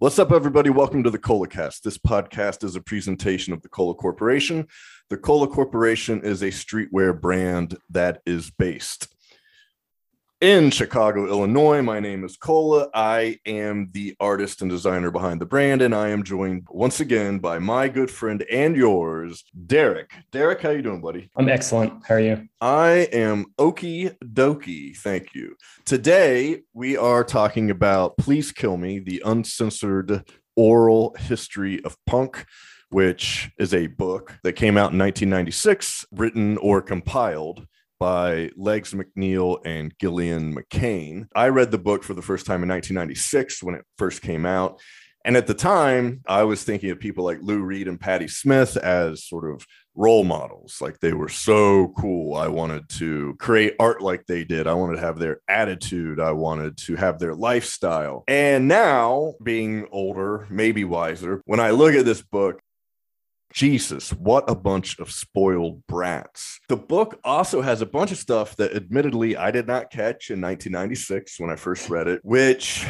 What's up, everybody? Welcome to the ColaCast. This podcast is a presentation of the Cola Corporation. The Cola Corporation is a streetwear brand that is based in Chicago, Illinois. My name is Cola. I am the artist and designer behind the brand, and I am joined once again by my good friend and yours, Derek. Derek, how you doing, buddy? I'm excellent. How are you? I am okie dokie. Thank you. Today we are talking about Please Kill Me, the uncensored oral history of punk which is a book that came out in 1996, written or compiled by Legs McNeil and Gillian McCain. I read the book for the first time in 1996 when it first came out. And at the time, I was thinking of people like Lou Reed and Patti Smith as sort of role models. Like they were so cool. I wanted to create art like they did. I wanted to have their attitude. I wanted to have their lifestyle. And now, being older, maybe wiser, when I look at this book, Jesus, what a bunch of spoiled brats. The book also has a bunch of stuff that admittedly I did not catch in 1996 when I first read it, which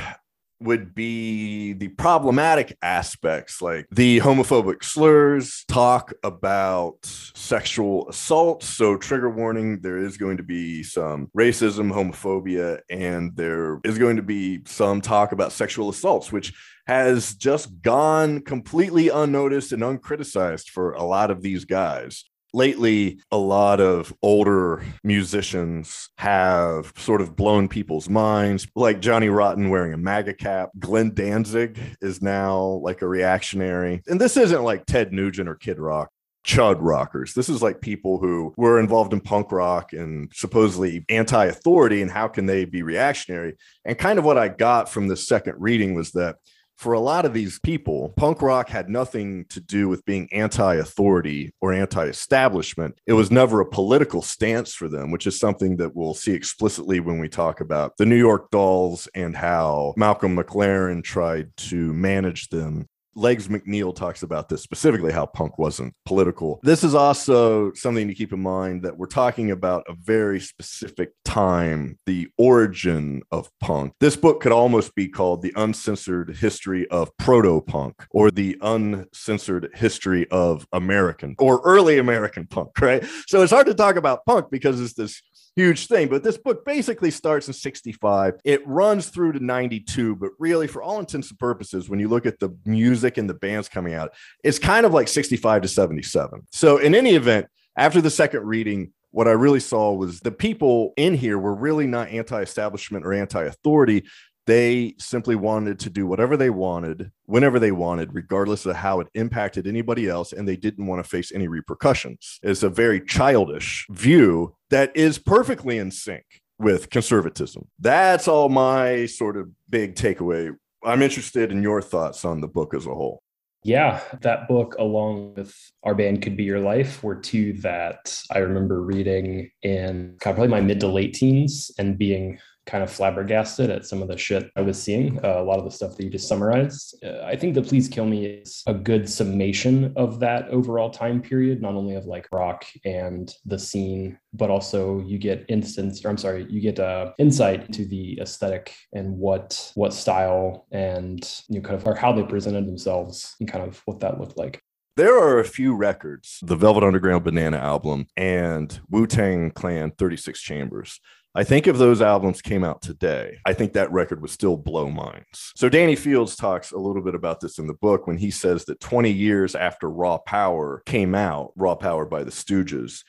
would be the problematic aspects like the homophobic slurs, talk about sexual assault. So, trigger warning there is going to be some racism, homophobia, and there is going to be some talk about sexual assaults, which has just gone completely unnoticed and uncriticized for a lot of these guys lately a lot of older musicians have sort of blown people's minds. Like johnny rotten wearing a maga cap. Glenn danzig is now like a reactionary. And this isn't like ted nugent or kid rock chud rockers. This is like people who were involved in punk rock and supposedly anti-authority and how can they be reactionary? And kind of what i got from the second reading was that for a lot of these people, punk rock had nothing to do with being anti authority or anti establishment. It was never a political stance for them, which is something that we'll see explicitly when we talk about the New York Dolls and how Malcolm McLaren tried to manage them Legs McNeil talks about this specifically how punk wasn't political. This is also something to keep in mind that we're talking about a very specific time, the origin of punk. This book could almost be called The Uncensored History of Proto Punk or The Uncensored History of American or Early American Punk, right? So it's hard to talk about punk because it's this huge thing. But this book basically starts in 65. It runs through to 92, but really, for all intents and purposes, when you look at the music and the bands coming out, it's kind of like 65 to 77. So, in any event, after the second reading, what I really saw was the people in here were really not anti establishment or anti authority. They simply wanted to do whatever they wanted, whenever they wanted, regardless of how it impacted anybody else, and they didn't want to face any repercussions. It's a very childish view that is perfectly in sync with conservatism. That's all my sort of big takeaway. I'm interested in your thoughts on the book as a whole. Yeah, that book, along with Our Band Could Be Your Life, were two that I remember reading in probably my mid to late teens and being kind of flabbergasted at some of the shit I was seeing. Uh, a lot of the stuff that you just summarized. Uh, I think the Please Kill Me is a good summation of that overall time period, not only of like rock and the scene, but also you get instance, or I'm sorry, you get uh, insight into the aesthetic and what what style and you know, kind of or how they presented themselves and kind of what that looked like. There are a few records, the Velvet Underground Banana album and Wu Tang Clan 36 Chambers I think if those albums came out today, I think that record would still blow minds. So Danny Fields talks a little bit about this in the book when he says that 20 years after Raw Power came out, Raw Power by the Stooges,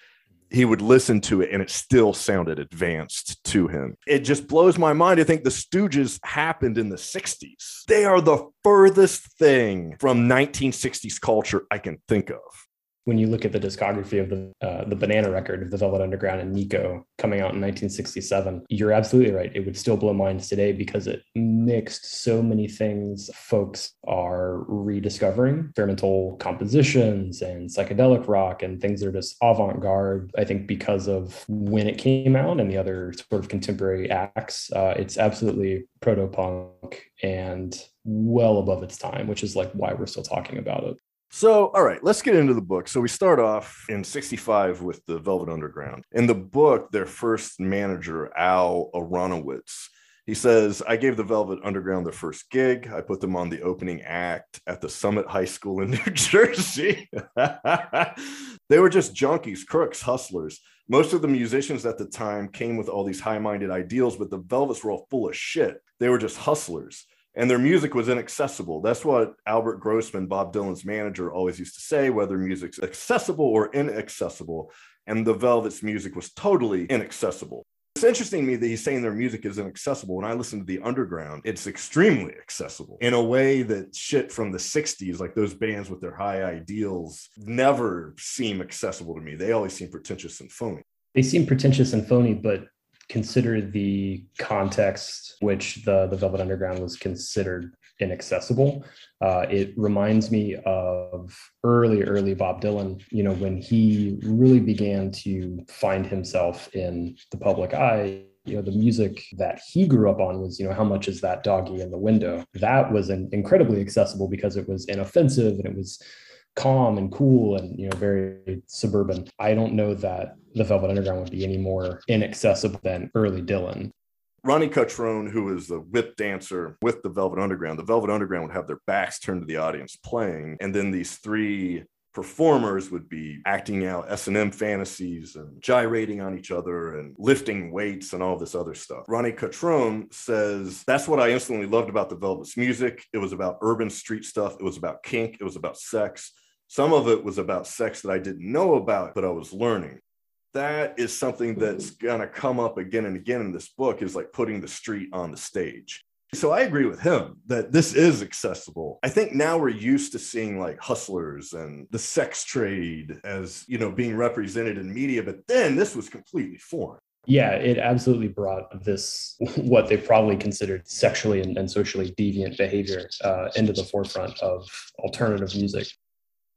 he would listen to it and it still sounded advanced to him. It just blows my mind. to think the Stooges happened in the 60s. They are the furthest thing from 1960s culture I can think of when you look at the discography of the uh, the Banana record of the Velvet Underground and Nico coming out in 1967, you're absolutely right. It would still blow minds today because it mixed so many things folks are rediscovering experimental compositions and psychedelic rock and things that are just avant garde. I think because of when it came out and the other sort of contemporary acts, uh, it's absolutely proto punk and well above its time, which is like why we're still talking about it. So, all right, let's get into the book. So, we start off in 65 with the Velvet Underground. In the book, their first manager, Al Aronowitz, He says, I gave the Velvet Underground their first gig. I put them on the opening act at the Summit High School in New Jersey. they were just junkies, crooks, hustlers. Most of the musicians at the time came with all these high minded ideals, but the Velvets were all full of shit. They were just hustlers and their music was inaccessible. That's what Albert Grossman, Bob Dylan's manager, always used to say whether music's accessible or inaccessible. And the Velvet's music was totally inaccessible. It's interesting to me that he's saying their music is inaccessible. When I listen to the underground, it's extremely accessible in a way that shit from the 60s, like those bands with their high ideals, never seem accessible to me. They always seem pretentious and phony. They seem pretentious and phony, but consider the context which the, the Velvet Underground was considered inaccessible. Uh, it reminds me of early, early Bob Dylan, you know, when he really began to find himself in the public eye. You know, the music that he grew up on was, you know, how much is that doggy in the window? That was an incredibly accessible because it was inoffensive and it was calm and cool and you know very suburban. I don't know that the Velvet Underground would be any more inaccessible than early Dylan. Ronnie Cutrone, who was the whip dancer with the Velvet Underground, the Velvet Underground would have their backs turned to the audience playing, and then these three performers would be acting out S&M fantasies and gyrating on each other and lifting weights and all this other stuff. Ronnie Cutrone says, that's what I instantly loved about the Velvet's music. It was about urban street stuff. It was about kink. It was about sex. Some of it was about sex that I didn't know about, but I was learning. That is something that's going to come up again and again in this book is like putting the street on the stage. So I agree with him that this is accessible. I think now we're used to seeing like hustlers and the sex trade as, you know, being represented in media, but then this was completely foreign. Yeah, it absolutely brought this, what they probably considered sexually and, and socially deviant behavior uh, into the forefront of alternative music.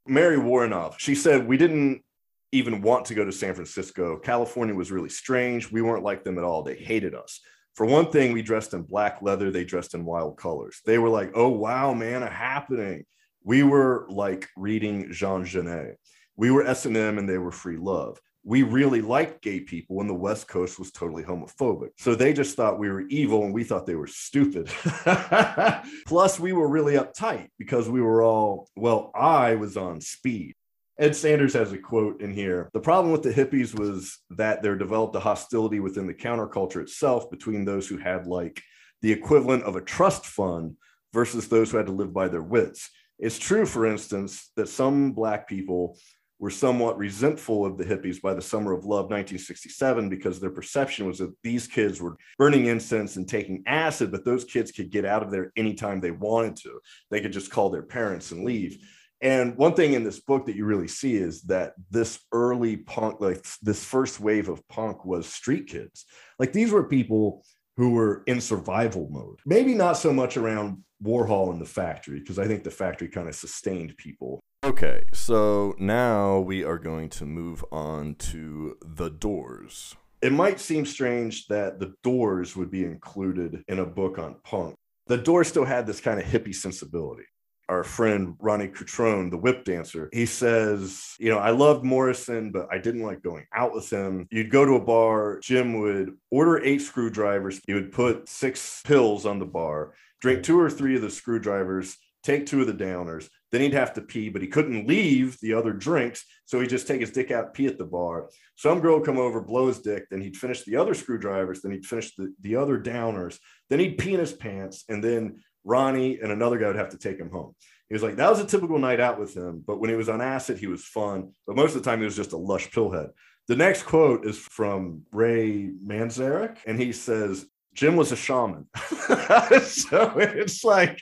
Mary Woronov, she said, We didn't even want to go to San Francisco. California was really strange. We weren't like them at all. They hated us. For one thing, we dressed in black leather. They dressed in wild colors. They were like, oh, wow, man, a happening. We were like reading Jean Genet. We were S&M and they were free love. We really liked gay people when the West Coast was totally homophobic. So they just thought we were evil and we thought they were stupid. Plus, we were really uptight because we were all, well, I was on speed. Ed Sanders has a quote in here. The problem with the hippies was that there developed a hostility within the counterculture itself between those who had like the equivalent of a trust fund versus those who had to live by their wits. It's true, for instance, that some Black people were somewhat resentful of the hippies by the summer of love 1967 because their perception was that these kids were burning incense and taking acid, but those kids could get out of there anytime they wanted to. They could just call their parents and leave. And one thing in this book that you really see is that this early punk, like this first wave of punk, was street kids. Like these were people who were in survival mode. Maybe not so much around Warhol and the factory, because I think the factory kind of sustained people. Okay, so now we are going to move on to the doors. It might seem strange that the doors would be included in a book on punk. The doors still had this kind of hippie sensibility our friend Ronnie Cutrone, the whip dancer, he says, you know, I loved Morrison, but I didn't like going out with him. You'd go to a bar, Jim would order eight screwdrivers. He would put six pills on the bar, drink two or three of the screwdrivers, take two of the downers. Then he'd have to pee, but he couldn't leave the other drinks. So he'd just take his dick out, pee at the bar. Some girl would come over, blow his dick. Then he'd finish the other screwdrivers. Then he'd finish the, the other downers. Then he'd pee in his pants. And then Ronnie and another guy would have to take him home. He was like, that was a typical night out with him. But when he was on acid, he was fun. But most of the time, he was just a lush pillhead. The next quote is from Ray Manzarek, and he says, Jim was a shaman. so it's like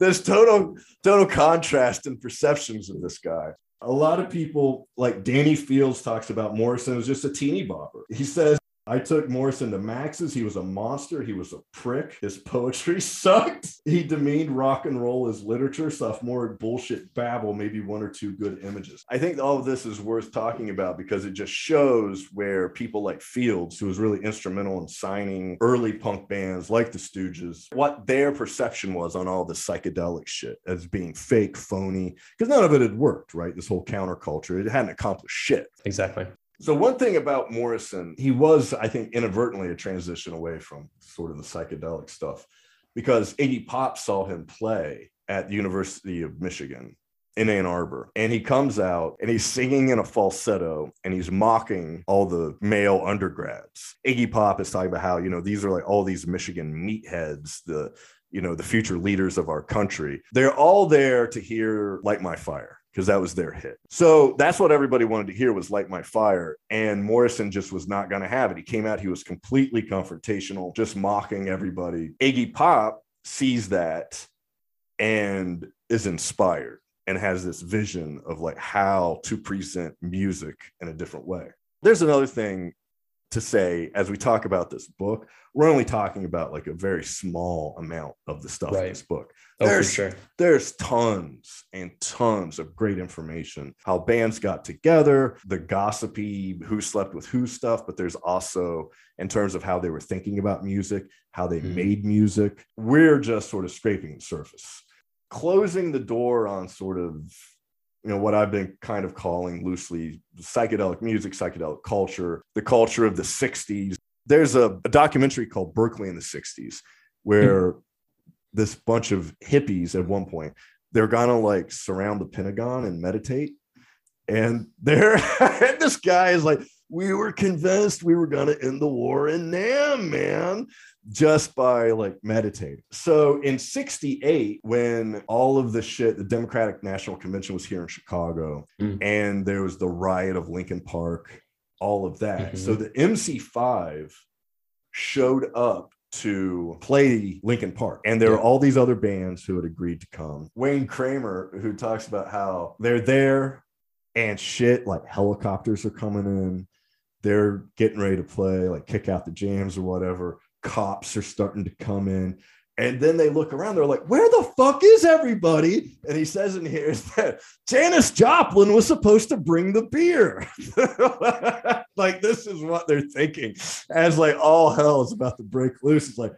there's total total contrast in perceptions of this guy. A lot of people, like Danny Fields, talks about Morrison as just a teeny bopper. He says I took Morrison to Max's. He was a monster. He was a prick. His poetry sucked. He demeaned rock and roll as literature, sophomore bullshit babble, maybe one or two good images. I think all of this is worth talking about because it just shows where people like Fields, who was really instrumental in signing early punk bands like the Stooges, what their perception was on all this psychedelic shit as being fake, phony, because none of it had worked, right? This whole counterculture, it hadn't accomplished shit. Exactly So one thing about Morrison, he was, I think, inadvertently a transition away from sort of the psychedelic stuff because Iggy Pop saw him play at the University of Michigan in Ann Arbor. And he comes out and he's singing in a falsetto and he's mocking all the male undergrads. Iggy Pop is talking about how, you know, these are like all these Michigan meatheads, the, you know, the future leaders of our country. They're all there to hear Light My Fire because that was their hit. So that's what everybody wanted to hear was Light My Fire. And Morrison just was not going to have it. He came out, he was completely confrontational, just mocking everybody. Iggy Pop sees that and is inspired and has this vision of like how to present music in a different way. There's another thing to say as we talk about this book, we're only talking about like a very small amount of the stuff right. in this book. Oh, there's, sure. there's tons and tons of great information. How bands got together, the gossipy who slept with who stuff, but there's also in terms of how they were thinking about music, how they mm. made music. We're just sort of scraping the surface. Closing the door on sort of you know what I've been kind of calling loosely psychedelic music, psychedelic culture, the culture of the 60s. There's a, a documentary called Berkeley in the 60s where mm-hmm. this bunch of hippies at one point they're gonna like surround the Pentagon and meditate. And there, and this guy is like, we were convinced we were gonna end the war in Nam, man just by like meditating. So in 68, when all of the shit, the Democratic National Convention was here in Chicago, mm. and there was the riot of Lincoln Park, all of that. Mm-hmm. So the MC5 showed up to play Lincoln Park. And there yeah. were all these other bands who had agreed to come. Wayne Kramer, who talks about how they're there and shit like helicopters are coming in. They're getting ready to play, like kick out the jams or whatever cops are starting to come in. And then they look around, they're like, where the fuck is everybody? And he says in here that Janis Joplin was supposed to bring the beer. like, this is what they're thinking as like all hell is about to break loose. It's like,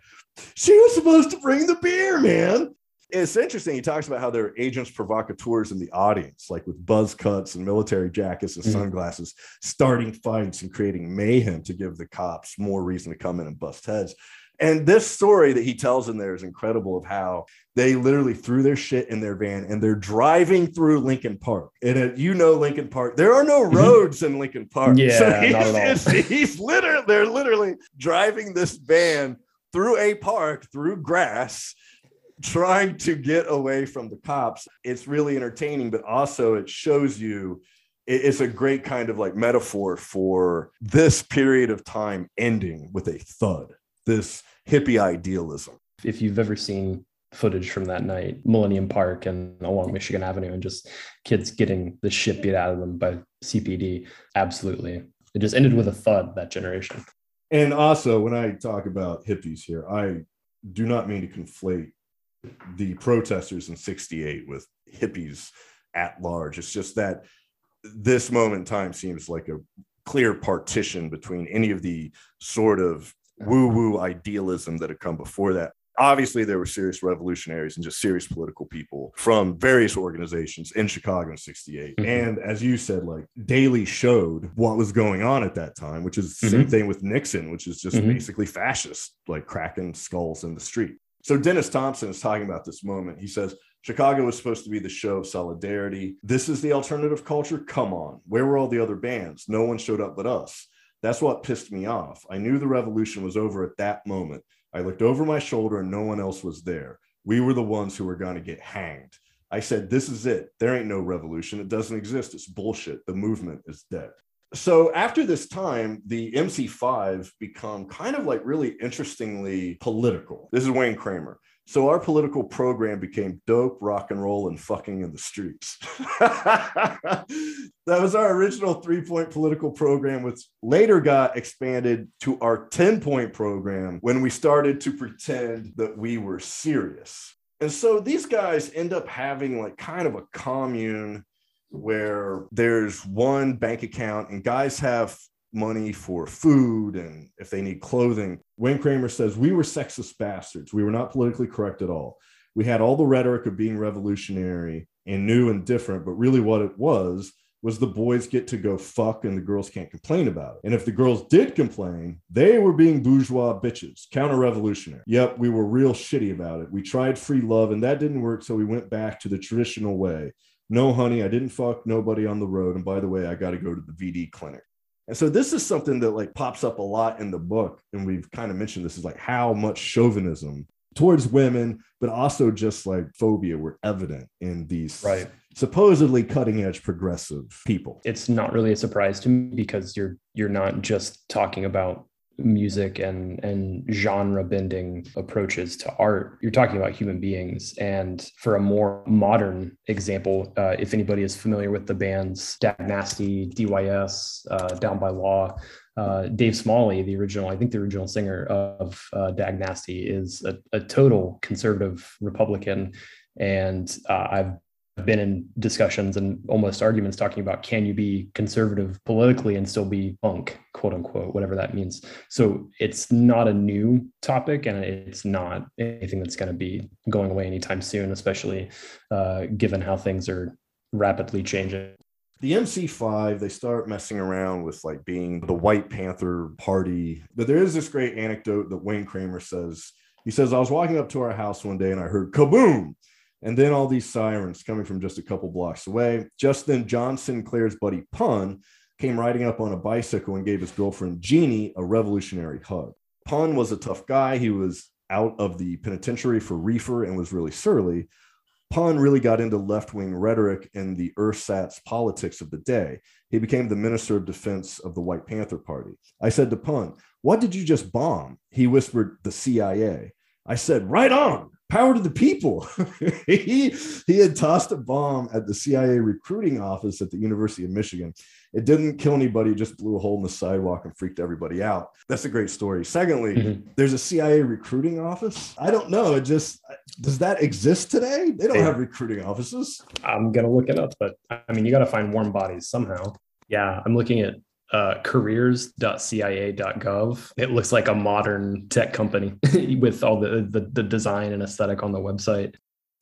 she was supposed to bring the beer, man. It's interesting. He talks about how there are agents provocateurs in the audience, like with buzz cuts and military jackets and mm-hmm. sunglasses, starting fights and creating mayhem to give the cops more reason to come in and bust heads. And this story that he tells in there is incredible of how they literally threw their shit in their van and they're driving through Lincoln Park. And uh, you know Lincoln Park, there are no mm-hmm. roads in Lincoln Park. Yeah, so he's, not at all. he's literally they're literally driving this van through a park through grass trying to get away from the cops. It's really entertaining, but also it shows you it's a great kind of like metaphor for this period of time ending with a thud, this hippie idealism. If you've ever seen footage from that night, Millennium Park and along Michigan Avenue, and just kids getting the shit beat out of them by CPD, absolutely. It just ended with a thud, that generation. And also, when I talk about hippies here, I do not mean to conflate the protesters in 68 with hippies at large. It's just that this moment in time seems like a clear partition between any of the sort of woo woo idealism that had come before that. Obviously, there were serious revolutionaries and just serious political people from various organizations in Chicago in 68. Mm-hmm. And as you said, like Daley showed what was going on at that time, which is the mm-hmm. same thing with Nixon, which is just mm-hmm. basically fascist, like cracking skulls in the street. So Dennis Thompson is talking about this moment. He says, Chicago was supposed to be the show of solidarity. This is the alternative culture. Come on. Where were all the other bands? No one showed up but us. That's what pissed me off. I knew the revolution was over at that moment. I looked over my shoulder and no one else was there. We were the ones who were going to get hanged. I said, This is it. There ain't no revolution. It doesn't exist. It's bullshit. The movement is dead so after this time, the MC5 become kind of like really interestingly political. This is Wayne Kramer. So our political program became dope, rock and roll, and fucking in the streets. that was our original three-point political program, which later got expanded to our 10-point program when we started to pretend that we were serious. And so these guys end up having like kind of a commune where there's one bank account and guys have money for food and if they need clothing. Wayne Kramer says, We were sexist bastards. We were not politically correct at all. We had all the rhetoric of being revolutionary and new and different, but really what it was was the boys get to go fuck and the girls can't complain about it. And if the girls did complain, they were being bourgeois bitches, counter revolutionary. Yep, we were real shitty about it. We tried free love and that didn't work. So we went back to the traditional way. No, honey, I didn't fuck nobody on the road. And by the way, I got to go to the VD clinic. And so this is something that like pops up a lot in the book. And we've kind of mentioned this is like how much chauvinism towards women, but also just like phobia were evident in these right. supposedly cutting edge progressive people. It's not really a surprise to me because you're you're not just talking about music and and genre bending approaches to art you're talking about human beings and for a more modern example uh, if anybody is familiar with the bands dag nasty dys uh, down by law uh, Dave Smalley, the original, I think the original singer of uh, Dag Nasty, is a, a, total conservative Republican. And uh, I've been in discussions and almost arguments talking about can you be conservative politically and still be punk, quote unquote, whatever that means. So it's not a new topic and it's not anything that's going to be going away anytime soon, especially uh, given how things are rapidly changing the MC5, they start messing around with like being the White Panther party. But there is this great anecdote that Wayne Kramer says. He says, I was walking up to our house one day and I heard kaboom. And then all these sirens coming from just a couple blocks away. Just then, John Sinclair's buddy Pun came riding up on a bicycle and gave his girlfriend Jeannie a revolutionary hug. Pun was a tough guy. He was out of the penitentiary for reefer and was really surly. Pun really got into left wing rhetoric and the ersatz politics of the day. He became the Minister of Defense of the White Panther Party. I said to Pun, What did you just bomb? He whispered, The CIA. I said, Right on power to the people. he, he had tossed a bomb at the CIA recruiting office at the University of Michigan. It didn't kill anybody, just blew a hole in the sidewalk and freaked everybody out. That's a great story. Secondly, mm-hmm. there's a CIA recruiting office. I don't know. It just does that exist today? They don't yeah. have recruiting offices. I'm gonna look it up, but I mean, you got to find warm bodies somehow. Yeah, I'm looking at uh, careers.cia.gov. It looks like a modern tech company with all the, the, the design and aesthetic on the website.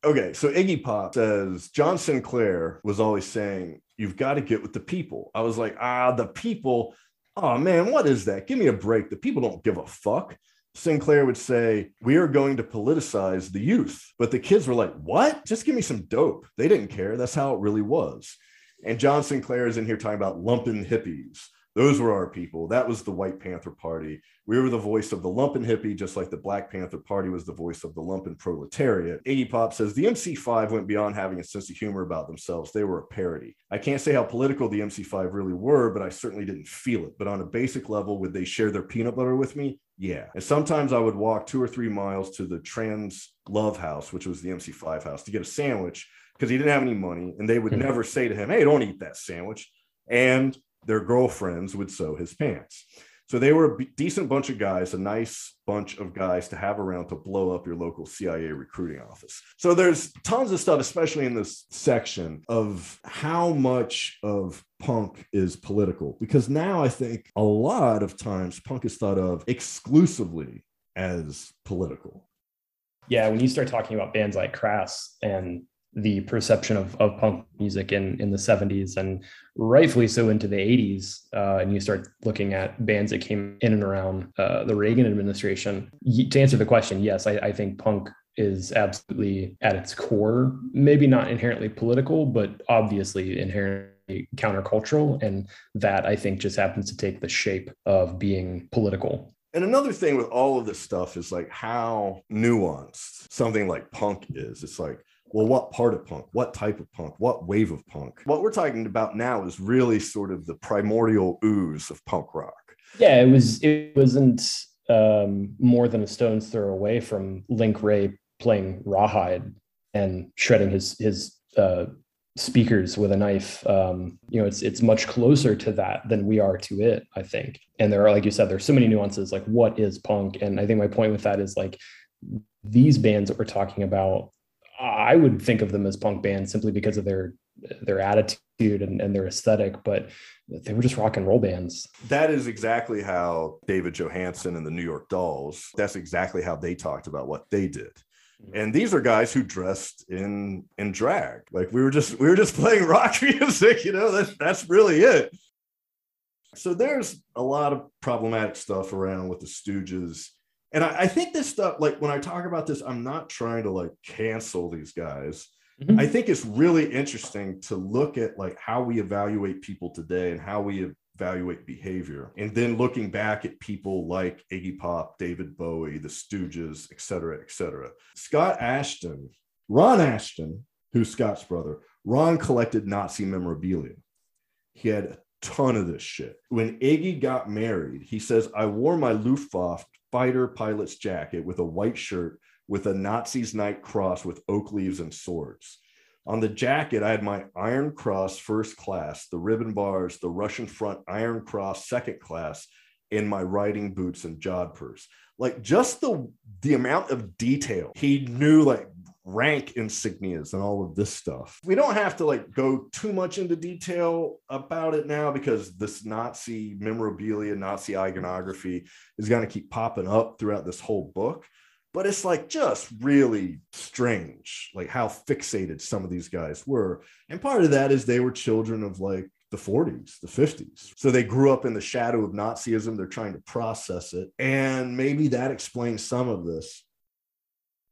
Okay, so Iggy Pop says John Sinclair was always saying, You've got to get with the people. I was like, Ah, the people. Oh man, what is that? Give me a break. The people don't give a fuck. Sinclair would say, We are going to politicize the youth. But the kids were like, What? Just give me some dope. They didn't care. That's how it really was. And John Sinclair is in here talking about lumpen hippies. Those were our people. That was the White Panther Party. We were the voice of the lumpen hippie, just like the Black Panther Party was the voice of the lumpen proletariat. Iggy Pop says the MC5 went beyond having a sense of humor about themselves. They were a parody. I can't say how political the MC5 really were, but I certainly didn't feel it. But on a basic level, would they share their peanut butter with me? Yeah. And sometimes I would walk two or three miles to the Trans Love House, which was the MC5 house, to get a sandwich because he didn't have any money. And they would mm-hmm. never say to him, Hey, don't eat that sandwich. And their girlfriends would sew his pants. So they were a decent bunch of guys, a nice bunch of guys to have around to blow up your local CIA recruiting office. So there's tons of stuff, especially in this section, of how much of punk is political. Because now I think a lot of times punk is thought of exclusively as political. Yeah, when you start talking about bands like Crass and the perception of, of punk music in, in the 70s and rightfully so into the 80s. Uh, and you start looking at bands that came in and around uh, the Reagan administration. To answer the question, yes, I, I think punk is absolutely at its core, maybe not inherently political, but obviously inherently countercultural. And that I think just happens to take the shape of being political. And another thing with all of this stuff is like how nuanced something like punk is. It's like, well, what part of punk? What type of punk? What wave of punk? What we're talking about now is really sort of the primordial ooze of punk rock. Yeah, it was. It wasn't um, more than a stone's throw away from Link Wray playing rawhide and shredding his his uh, speakers with a knife. Um, you know, it's it's much closer to that than we are to it. I think. And there are, like you said, there's so many nuances. Like, what is punk? And I think my point with that is like these bands that we're talking about I would think of them as punk bands simply because of their their attitude and, and their aesthetic, but they were just rock and roll bands. That is exactly how David Johansen and the New York Dolls, that's exactly how they talked about what they did. Mm-hmm. And these are guys who dressed in in drag. Like we were just we were just playing rock music, you know, that's that's really it. So there's a lot of problematic stuff around with the Stooges. And I, I think this stuff, like when I talk about this, I'm not trying to like cancel these guys. Mm-hmm. I think it's really interesting to look at like how we evaluate people today and how we evaluate behavior. And then looking back at people like Iggy Pop, David Bowie, the Stooges, et cetera, et cetera. Scott Asheton, Ron Asheton, who's Scott's brother, Ron collected Nazi memorabilia. He had a ton of this shit. When Iggy got married, he says, I wore my Luftwaffe fighter pilot's jacket with a white shirt with a Nazi's Knight cross with oak leaves and swords. On the jacket, I had my Iron Cross first class, the ribbon bars, the Russian front Iron Cross second class, in my riding boots and jodhpurs. Like just the the amount of detail he knew, like rank insignias and all of this stuff. We don't have to like go too much into detail about it now because this Nazi memorabilia, Nazi iconography is going to keep popping up throughout this whole book but it's like just really strange like how fixated some of these guys were and part of that is they were children of like the 40s the 50s so they grew up in the shadow of nazism they're trying to process it and maybe that explains some of this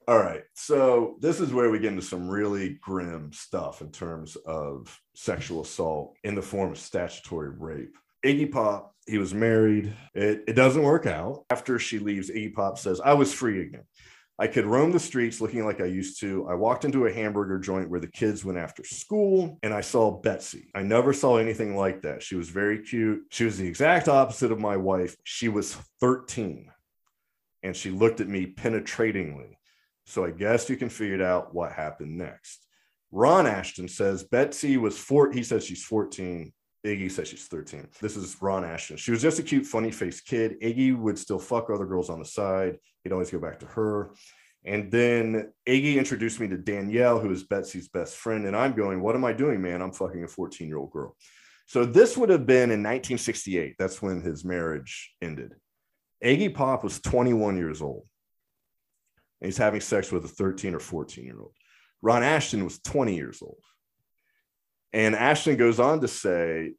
all right so this is where we get into some really grim stuff in terms of sexual assault in the form of statutory rape iggy pop he was married. It, it doesn't work out. After she leaves, Iggy Pop says, I was free again. I could roam the streets looking like I used to. I walked into a hamburger joint where the kids went after school and I saw Betsy. I never saw anything like that. She was very cute. She was the exact opposite of my wife. She was 13 and she looked at me penetratingly. So I guess you can figure out what happened next. Ron Asheton says Betsy was four. He says she's 14. Iggy says she's 13. This is Ron Asheton. She was just a cute, funny faced kid. Iggy would still fuck other girls on the side. He'd always go back to her. And then Iggy introduced me to Danielle, who is Betsy's best friend. And I'm going, What am I doing, man? I'm fucking a 14 year old girl. So this would have been in 1968. That's when his marriage ended. Iggy Pop was 21 years old. And he's having sex with a 13 or 14 year old. Ron Asheton was 20 years old. And Asheton goes on to say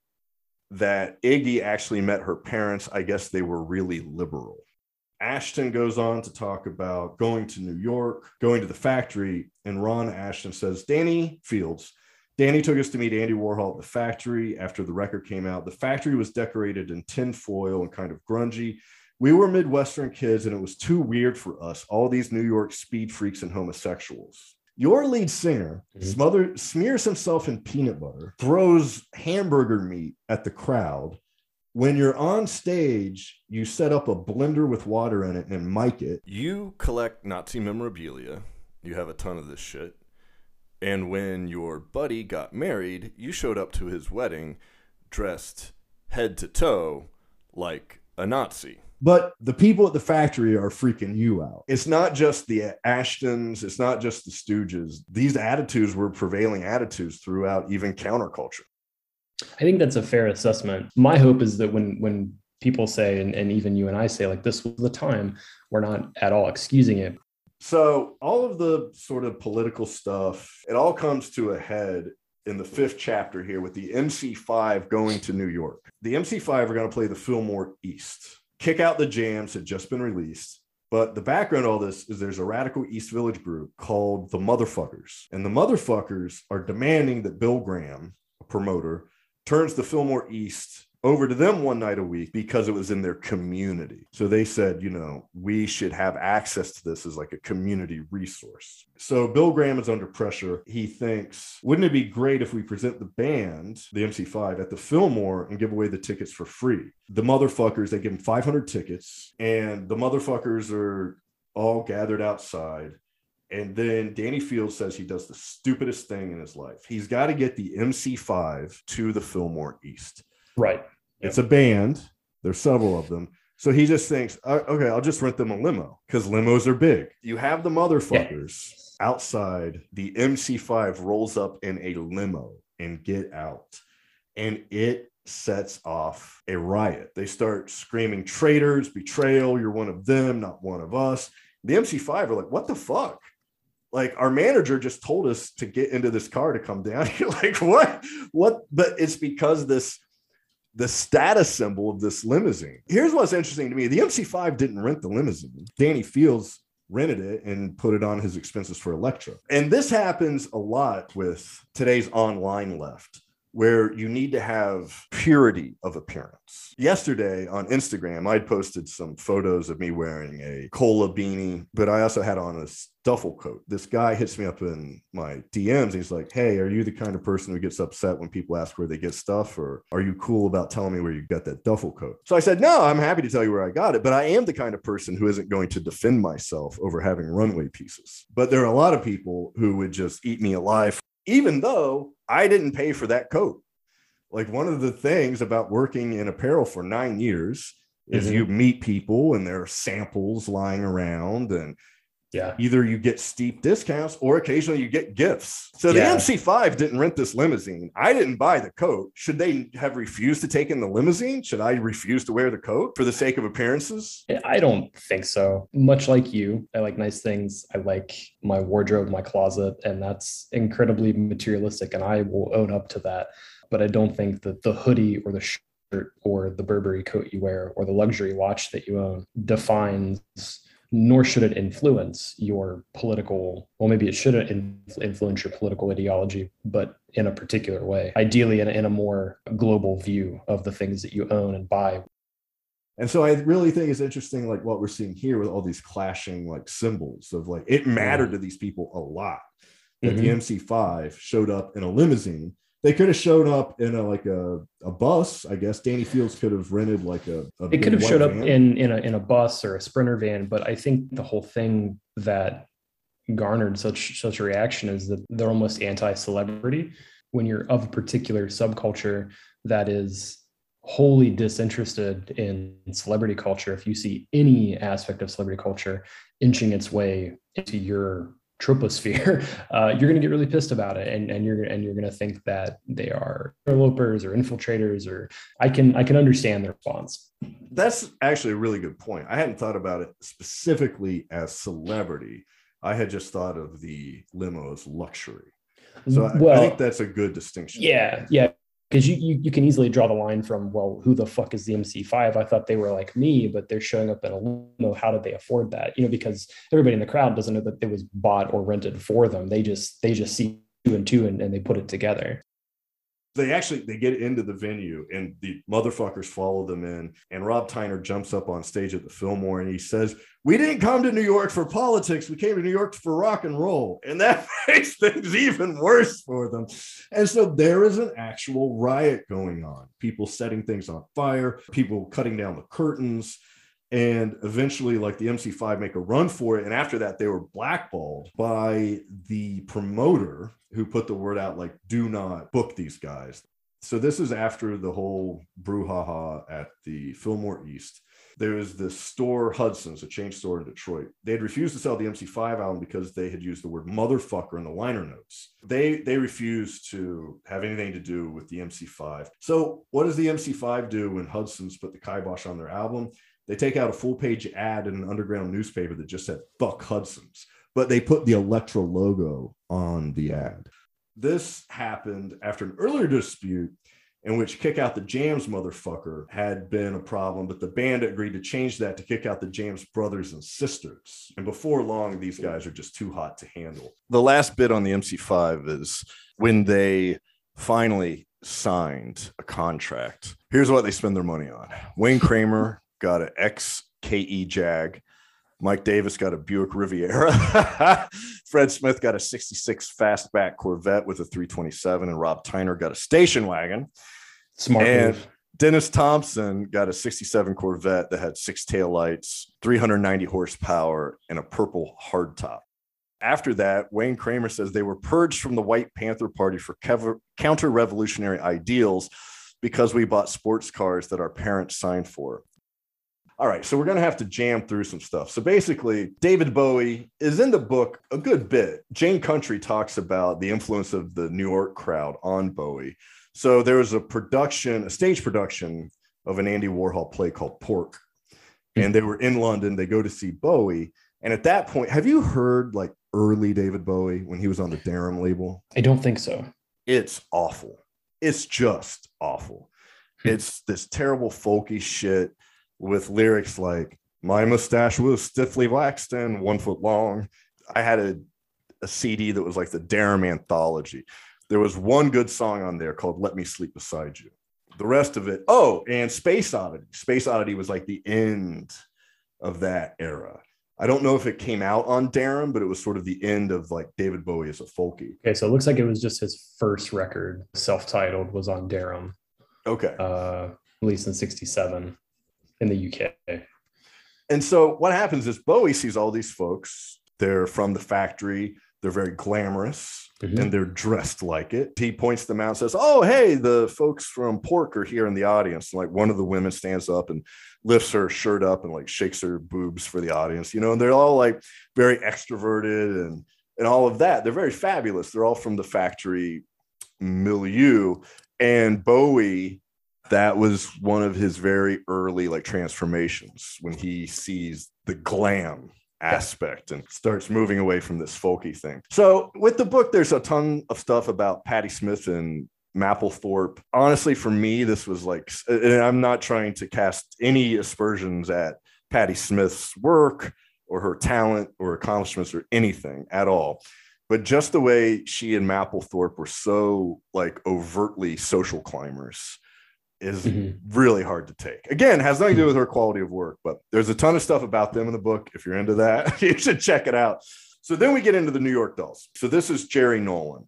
that Iggy actually met her parents. I guess they were really liberal. Asheton goes on to talk about going to New York, going to the factory, and Ron Asheton says, Danny Fields, Danny took us to meet Andy Warhol at the factory after the record came out. The factory was decorated in tin foil and kind of grungy. We were Midwestern kids, and it was too weird for us, all these New York speed freaks and homosexuals. Your lead singer mm-hmm. smother, smears himself in peanut butter, throws hamburger meat at the crowd. When you're on stage, you set up a blender with water in it and mic it. You collect Nazi memorabilia. You have a ton of this shit. And when your buddy got married, you showed up to his wedding dressed head to toe like a Nazi but the people at the factory are freaking you out. It's not just the Ashetons, it's not just the Stooges. These attitudes were prevailing attitudes throughout even counterculture. I think that's a fair assessment. My hope is that when when people say, and, and even you and I say, like this was the time, we're not at all excusing it. So all of the sort of political stuff, it all comes to a head in the fifth chapter here with the MC5 going to New York. The MC5 are going to play the Fillmore East. Kick Out the Jams had just been released. But the background of all this is there's a radical East Village group called the Motherfuckers. And the Motherfuckers are demanding that Bill Graham, a promoter, turns the Fillmore East over to them one night a week because it was in their community. So they said, you know, we should have access to this as like a community resource. So Bill Graham is under pressure. He thinks, wouldn't it be great if we present the band, the MC5, at the Fillmore and give away the tickets for free? The motherfuckers, they give them 500 tickets, and the motherfuckers are all gathered outside. And then Danny Fields says he does the stupidest thing in his life. He's got to get the MC5 to the Fillmore East. Right. It's a band. There's several of them. So he just thinks, uh, okay, I'll just rent them a limo because limos are big. You have the motherfuckers yeah. outside. The MC5 rolls up in a limo and get out. And it sets off a riot. They start screaming traitors, betrayal, you're one of them, not one of us. The MC5 are like, what the fuck? like our manager just told us to get into this car to come down here. like, what? What? But it's because this the status symbol of this limousine. Here's what's interesting to me. The MC5 didn't rent the limousine. Danny Fields rented it and put it on his expenses for Elektra. And this happens a lot with today's online left where you need to have purity of appearance. Yesterday on Instagram, I'd posted some photos of me wearing a cola beanie, but I also had on a duffel coat. This guy hits me up in my DMs. he's like, Hey, are you the kind of person who gets upset when people ask where they get stuff? Or are you cool about telling me where you got that duffel coat? So I said, No, I'm happy to tell you where I got it, but I am the kind of person who isn't going to defend myself over having runway pieces. But there are a lot of people who would just eat me alive even though I didn't pay for that coat. Like one of the things about working in apparel for nine years is mm-hmm. you meet people and there are samples lying around and yeah. Either you get steep discounts or occasionally you get gifts. So the yeah. mc5 didn't rent this limousine. I didn't buy the coat. Should they have refused to take in the limousine? Should i refuse to wear the coat for the sake of appearances? I don't think so. Much like you i like nice things. I like my wardrobe my closet and that's incredibly materialistic and i will own up to that. But i don't think that the hoodie or the shirt or the burberry coat you wear or the luxury watch that you own defines nor should it influence your political well maybe it shouldn't influence your political ideology but in a particular way ideally in a, in a more global view of the things that you own and buy. And so i really think it's interesting like what we're seeing here with all these clashing like symbols of like it mattered to these people a lot. That mm-hmm. the mc5 showed up in a limousine they could have showed up in a like a, a bus i guess danny fields could have rented like a, a it could have showed van. up in in a, in a bus or a sprinter van but i think the whole thing that garnered such such a reaction is that they're almost anti-celebrity when you're of a particular subculture that is wholly disinterested in celebrity culture if you see any aspect of celebrity culture inching its way into your troposphere, uh, you're going to get really pissed about it, and and you're and you're going to think that they are interlopers or infiltrators, or I can I can understand the response. That's actually a really good point. I hadn't thought about it specifically as celebrity. I had just thought of the limo as luxury. So well, I think that's a good distinction. Yeah, yeah because you, you, you can easily draw the line from well who the fuck is the mc5 i thought they were like me but they're showing up in a limo. How did they afford that? You know because everybody in the crowd doesn't know that it was bought or rented for them. They just they just see two and two and, and they put it together they actually they get into the venue and the motherfuckers follow them in. And rob tyner jumps up on stage at the fillmore and he says we didn't come to new york for politics. We came to new york for rock and roll. And that makes things even worse for them. And so there is an actual riot going on. People setting things on fire people cutting down the curtains and eventually like the mc5 make a run for it. And after that they were blackballed by the promoter who put the word out like do not book these guys. So this is after the whole brouhaha at the fillmore east. There was this store hudson's a chain store in detroit. They had refused to sell the mc5 album because they had used the word motherfucker in the liner notes. They they refused to have anything to do with the mc5 so what does the mc5 do when hudson's put the kibosh on their album they take out a full page ad in an underground newspaper that just said "fuck Hudson's," but they put the Elektra logo on the ad. This happened after an earlier dispute in which Kick Out the Jams motherfucker had been a problem, but the band agreed to change that to Kick Out the Jams brothers and sisters. And before long, these guys are just too hot to handle. The last bit on the MC5 is when they finally signed a contract. Here's what they spend their money on Wayne Kramer got an XKE Jag. Mike Davis got a Buick Riviera. Fred Smith got a 66 fastback Corvette with a 327. And Rob Tyner got a station wagon. Smart and move. Dennis Thompson got a 67 Corvette that had six taillights, 390 horsepower, and a purple hardtop. After that, Wayne Kramer says they were purged from the White Panther Party for counter revolutionary ideals because we bought sports cars that our parents signed for. All right, so we're going to have to jam through some stuff. So basically, David Bowie is in the book a good bit. Jayne County talks about the influence of the New York crowd on Bowie. So there was a production, a stage production of an Andy Warhol play called Pork. And they were in London. They go to see Bowie. And at that point, have you heard like early David Bowie when he was on the Deram label? I don't think so. It's awful. It's just awful. Hmm. It's this terrible folky shit with lyrics like "My mustache was stiffly waxed and one foot long." I had a, a CD that was like the Deram anthology. There was one good song on there called "Let Me Sleep Beside You." The rest of it, oh, and Space Oddity. Space Oddity was like the end of that era. I don't know if it came out on Deram, but it was sort of the end of like David Bowie as a folkie. Okay, so it looks like it was just his first record, self-titled, was on Deram, Okay. uh, released in '67 in the UK. And so what happens is Bowie sees all these folks. They're from the factory. They're very glamorous Mhm. and they're dressed like it. He points them out and says, Oh, hey, the folks from Pork are here in the audience. And like one of the women stands up and lifts her shirt up and like shakes her boobs for the audience, you know, and they're all like very extroverted and and all of that. They're very fabulous. They're all from the factory milieu. And Bowie that was one of his very early like transformations when he sees the glam aspect and starts moving away from this folky thing. So with the book, there's a ton of stuff about Patti Smith and Mapplethorpe. Honestly, for me, this was like, and I'm not trying to cast any aspersions at Patti Smith's work or her talent or accomplishments or anything at all. But just the way she and Mapplethorpe were so like overtly social climbers is Mhm. really hard to take. Again, has nothing to do with her quality of work, but there's a ton of stuff about them in the book. If you're into that, you should check it out. So then we get into the New York Dolls. So this is Jerry Nolan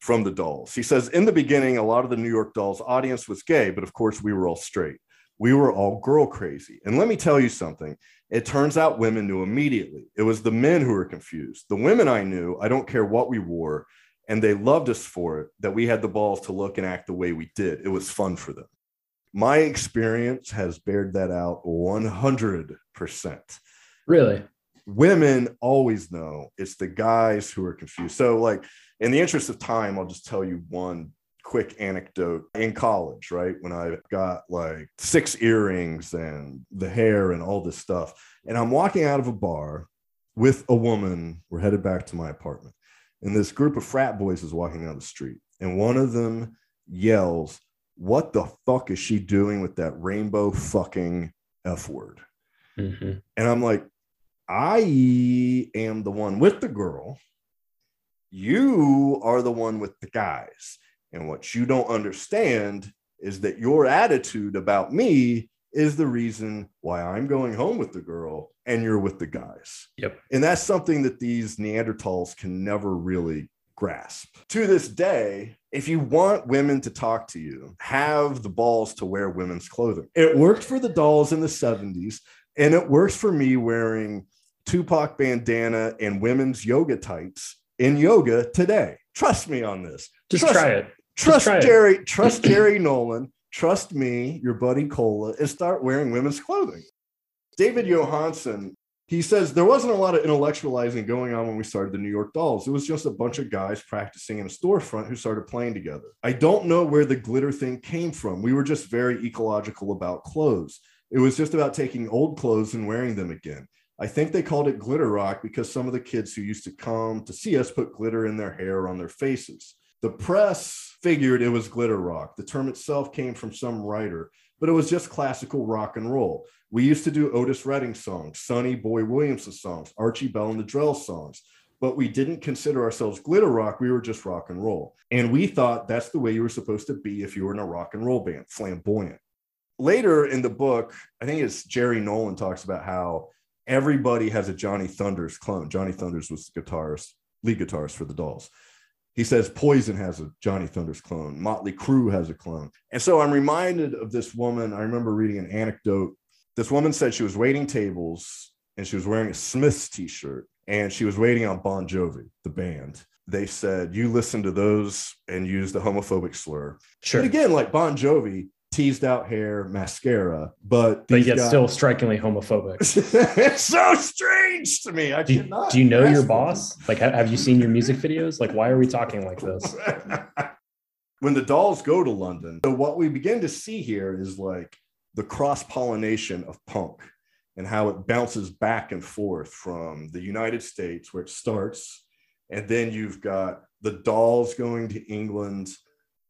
from the Dolls. He says, In the beginning, a lot of the New York Dolls audience was gay, but of course, we were all straight. We were all girl crazy. And let me tell you something. It turns out women knew immediately. It was the men who were confused. The women I knew, I don't care what we wore, and they loved us for it that we had the balls to look and act the way we did. It was fun for them. My experience has bared that out 100%. Really? Women always know it's the guys who are confused. So, like, in the interest of time, I'll just tell you one quick anecdote in college, right? When I got like six earrings and the hair and all this stuff. And I'm walking out of a bar with a woman. We're headed back to my apartment. And this group of frat boys is walking down the street. And one of them yells, What the fuck is she doing with that rainbow fucking F word? Mhm. And I'm like, I am the one with the girl. You are the one with the guys. And what you don't understand is that your attitude about me is the reason why I'm going home with the girl and you're with the guys. Yep. And that's something that these Neanderthals can never really grasp. To this day, if you want women to talk to you, have the balls to wear women's clothing. It worked for the dolls in the 70s, and it works for me wearing Tupac bandana and women's yoga tights in yoga today. Trust me on this. Just Trust- try it. Trust try it. Jerry, trust Jerry Nolan, trust me, your buddy Cola, and start wearing women's clothing. David Johansen, he says there wasn't a lot of intellectualizing going on when we started the New York Dolls. It was just a bunch of guys practicing in a storefront who started playing together. I don't know where the glitter thing came from. We were just very ecological about clothes. It was just about taking old clothes and wearing them again. I think they called it glitter rock because some of the kids who used to come to see us put glitter in their hair or on their faces. The press figured it was glitter rock. The term itself came from some writer, but it was just classical rock and roll. We used to do Otis Redding songs, Sonny Boy Williamson songs, Archie Bell and the Drells songs, but we didn't consider ourselves glitter rock. We were just rock and roll. And we thought that's the way you were supposed to be if you were in a rock and roll band, flamboyant. Later in the book, I think it's Jerry Nolan talks about how everybody has a Johnny Thunders clone. Johnny Thunders was the guitarist, lead guitarist for the Dolls. He says Poison has a Johnny Thunders clone. Motley Crue has a clone. And so I'm reminded of this woman. I remember reading an anecdote. This woman said she was waiting tables and she was wearing a Smiths t-shirt and she was waiting on Bon Jovi, the band. They said, you listen to those and use the homophobic slur. Sure. But again, like Bon Jovi, teased out hair, mascara, but but yet guys- still strikingly homophobic. it's so strange to me. I Do you, cannot. do you know your boss? Like, have you seen your music videos? Like, why are we talking like this? when the dolls go to London, so what we begin to see here is like the cross pollination of punk. and how it bounces back and forth from the United States, where it starts, and then you've got the dolls going to England,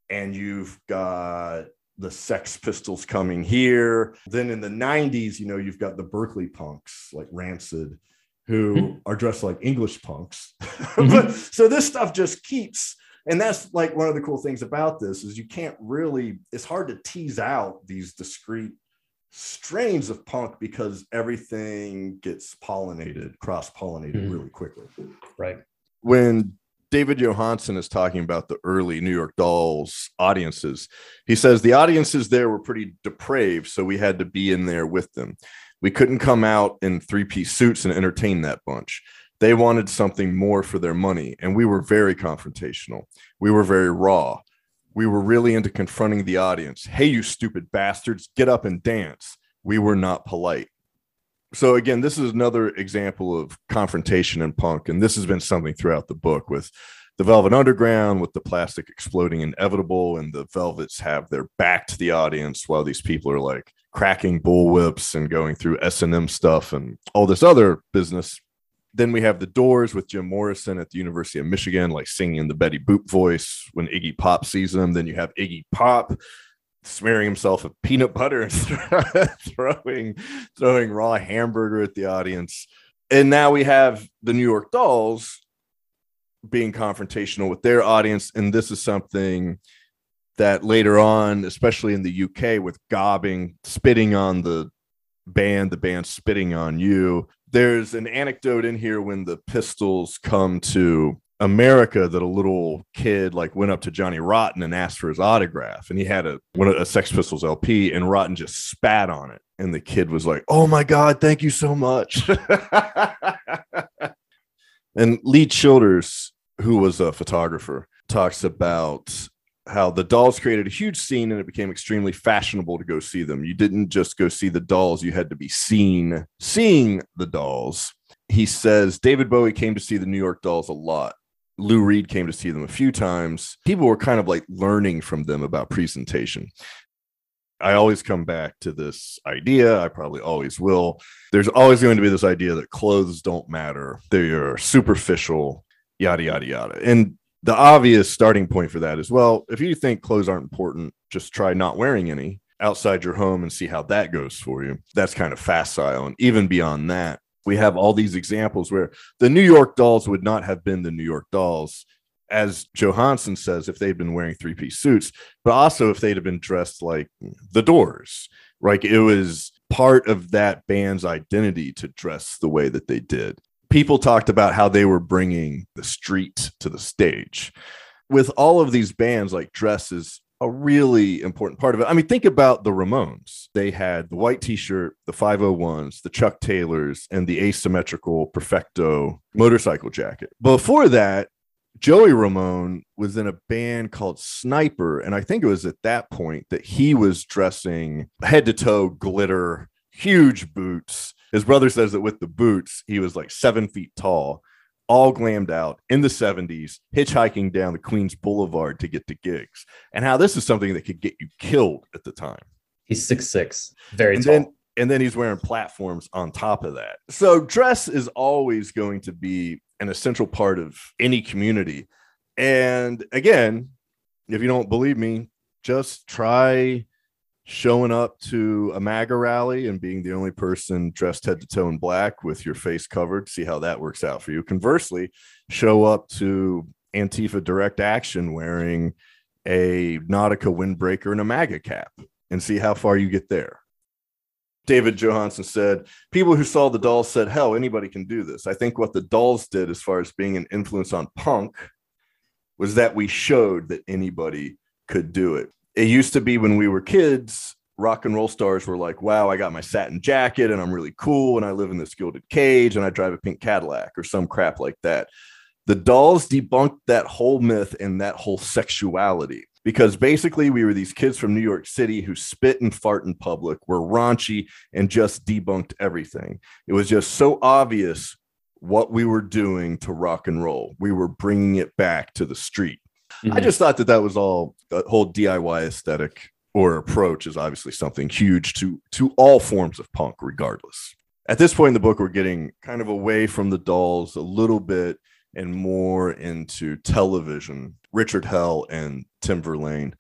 and you've got the Sex Pistols coming here. Then in the 90s, you know, you've got the Berkeley punks like Rancid, who mm-hmm. are dressed like English punks. Mm-hmm. but, so this stuff just keeps and that's like one of the cool things about this is you can't really it's hard to tease out these discrete strains of punk because everything gets pollinated cross pollinated mm-hmm. really quickly right when david johansen is talking about the early new york dolls audiences he says the audiences there were pretty depraved so we had to be in there with them we couldn't come out in three piece suits and entertain that bunch they wanted something more for their money, and we were very confrontational. We were very raw. We were really into confronting the audience. Hey, you stupid bastards, get up and dance. We were not polite. So, again, this is another example of confrontation in punk. And this has been something throughout the book with the Velvet Underground, with the plastic exploding inevitable, and the Velvets have their back to the audience while these people are like cracking bullwhips and going through S&M stuff and all this other business then we have the Doors with Jim Morrison at the University of Michigan, like singing the Betty Boop voice when Iggy Pop sees him. Then you have Iggy Pop smearing himself with peanut butter and throwing throwing raw hamburger at the audience. And now we have the New York Dolls being confrontational with their audience, and this is something that later on, especially in the UK, with gobbing, spitting on the band, the band spitting on you. There's an anecdote in here when the Pistols come to America that a little kid like went up to Johnny Rotten and asked for his autograph, and he had a one a Sex Pistols LP, and Rotten just spat on it, and the kid was like, "Oh my god, thank you so much." and Lee Childers, who was a photographer, talks about how the dolls created a huge scene and it became extremely fashionable to go see them. You didn't just go see the dolls, you had to be seen seeing the dolls. He says David Bowie came to see the New York dolls a lot. Lou Reed came to see them a few times. People were kind of like learning from them about presentation. I always come back to this idea. I probably always will. There's always going to be this idea that clothes don't matter. They are superficial, yada, yada, yada. And the obvious starting point for that is well, if you think clothes aren't important, just try not wearing any outside your home and see how that goes for you. That's kind of facile. And even beyond that, we have all these examples where the New York dolls would not have been the New York dolls, as Johansen says, if they'd been wearing three piece suits, but also if they'd have been dressed like the doors. Like it was part of that band's identity to dress the way that they did people talked about how they were bringing the street to the stage. With all of these bands, like dress is a really important part of it. I mean, think about the Ramones. They had the white t shirt, the 501s, the Chuck Taylors, and the asymmetrical Perfecto motorcycle jacket. Before that, Joey Ramone was in a band called Sniper. And I think it was at that point that he was dressing head to toe glitter, huge boots, his brother says that with the boots, he was like seven feet tall, all glammed out in the 70s, hitchhiking down the Queens Boulevard to get to gigs. And how this is something that could get you killed at the time. He's six six, very and tall. Then, and then he's wearing platforms on top of that. So dress is always going to be an essential part of any community. And again, if you don't believe me, just try showing up to a MAGA rally and being the only person dressed head to toe in black with your face covered, see how that works out for you. Conversely, show up to Antifa direct action wearing a Nautica windbreaker and a MAGA cap and see how far you get there. David Johansen said, People who saw the dolls said, Hell, anybody can do this. I think what the dolls did, as far as being an influence on punk, was that we showed that anybody could do it it used to be when we were kids, rock and roll stars were like, wow, I got my satin jacket and I'm really cool and I live in this gilded cage and I drive a pink Cadillac or some crap like that. The dolls debunked that whole myth and that whole sexuality because basically we were these kids from New York City who spit and fart in public, were raunchy, and just debunked everything. It was just so obvious what we were doing to rock and roll. We were bringing it back to the street. Mm-hmm. I just thought that that was all the whole DIY aesthetic or approach is obviously something huge to to all forms of punk, regardless. At this point in the book, we're getting kind of away from the dolls a little bit and more into television. Richard Hell and Tom Verlaine.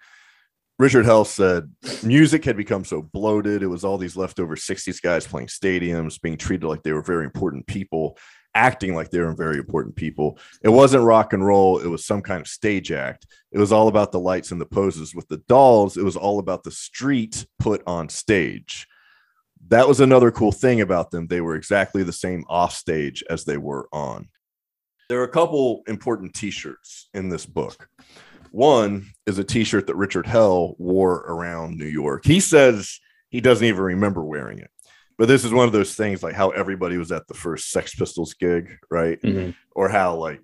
Richard Hell said music had become so bloated. It was all these leftover 60s guys playing stadiums, being treated like they were very important people, acting like they were very important people. It wasn't rock and roll, it was some kind of stage act. It was all about the lights and the poses. With the dolls, it was all about the street put on stage. That was another cool thing about them. They were exactly the same off stage as they were on. There are a couple important t shirts in this book. One is a t shirt that Richard Hell wore around New York. He says he doesn't even remember wearing it. But this is one of those things like how everybody was at the first Sex Pistols gig, right? Mm-hmm. Or how like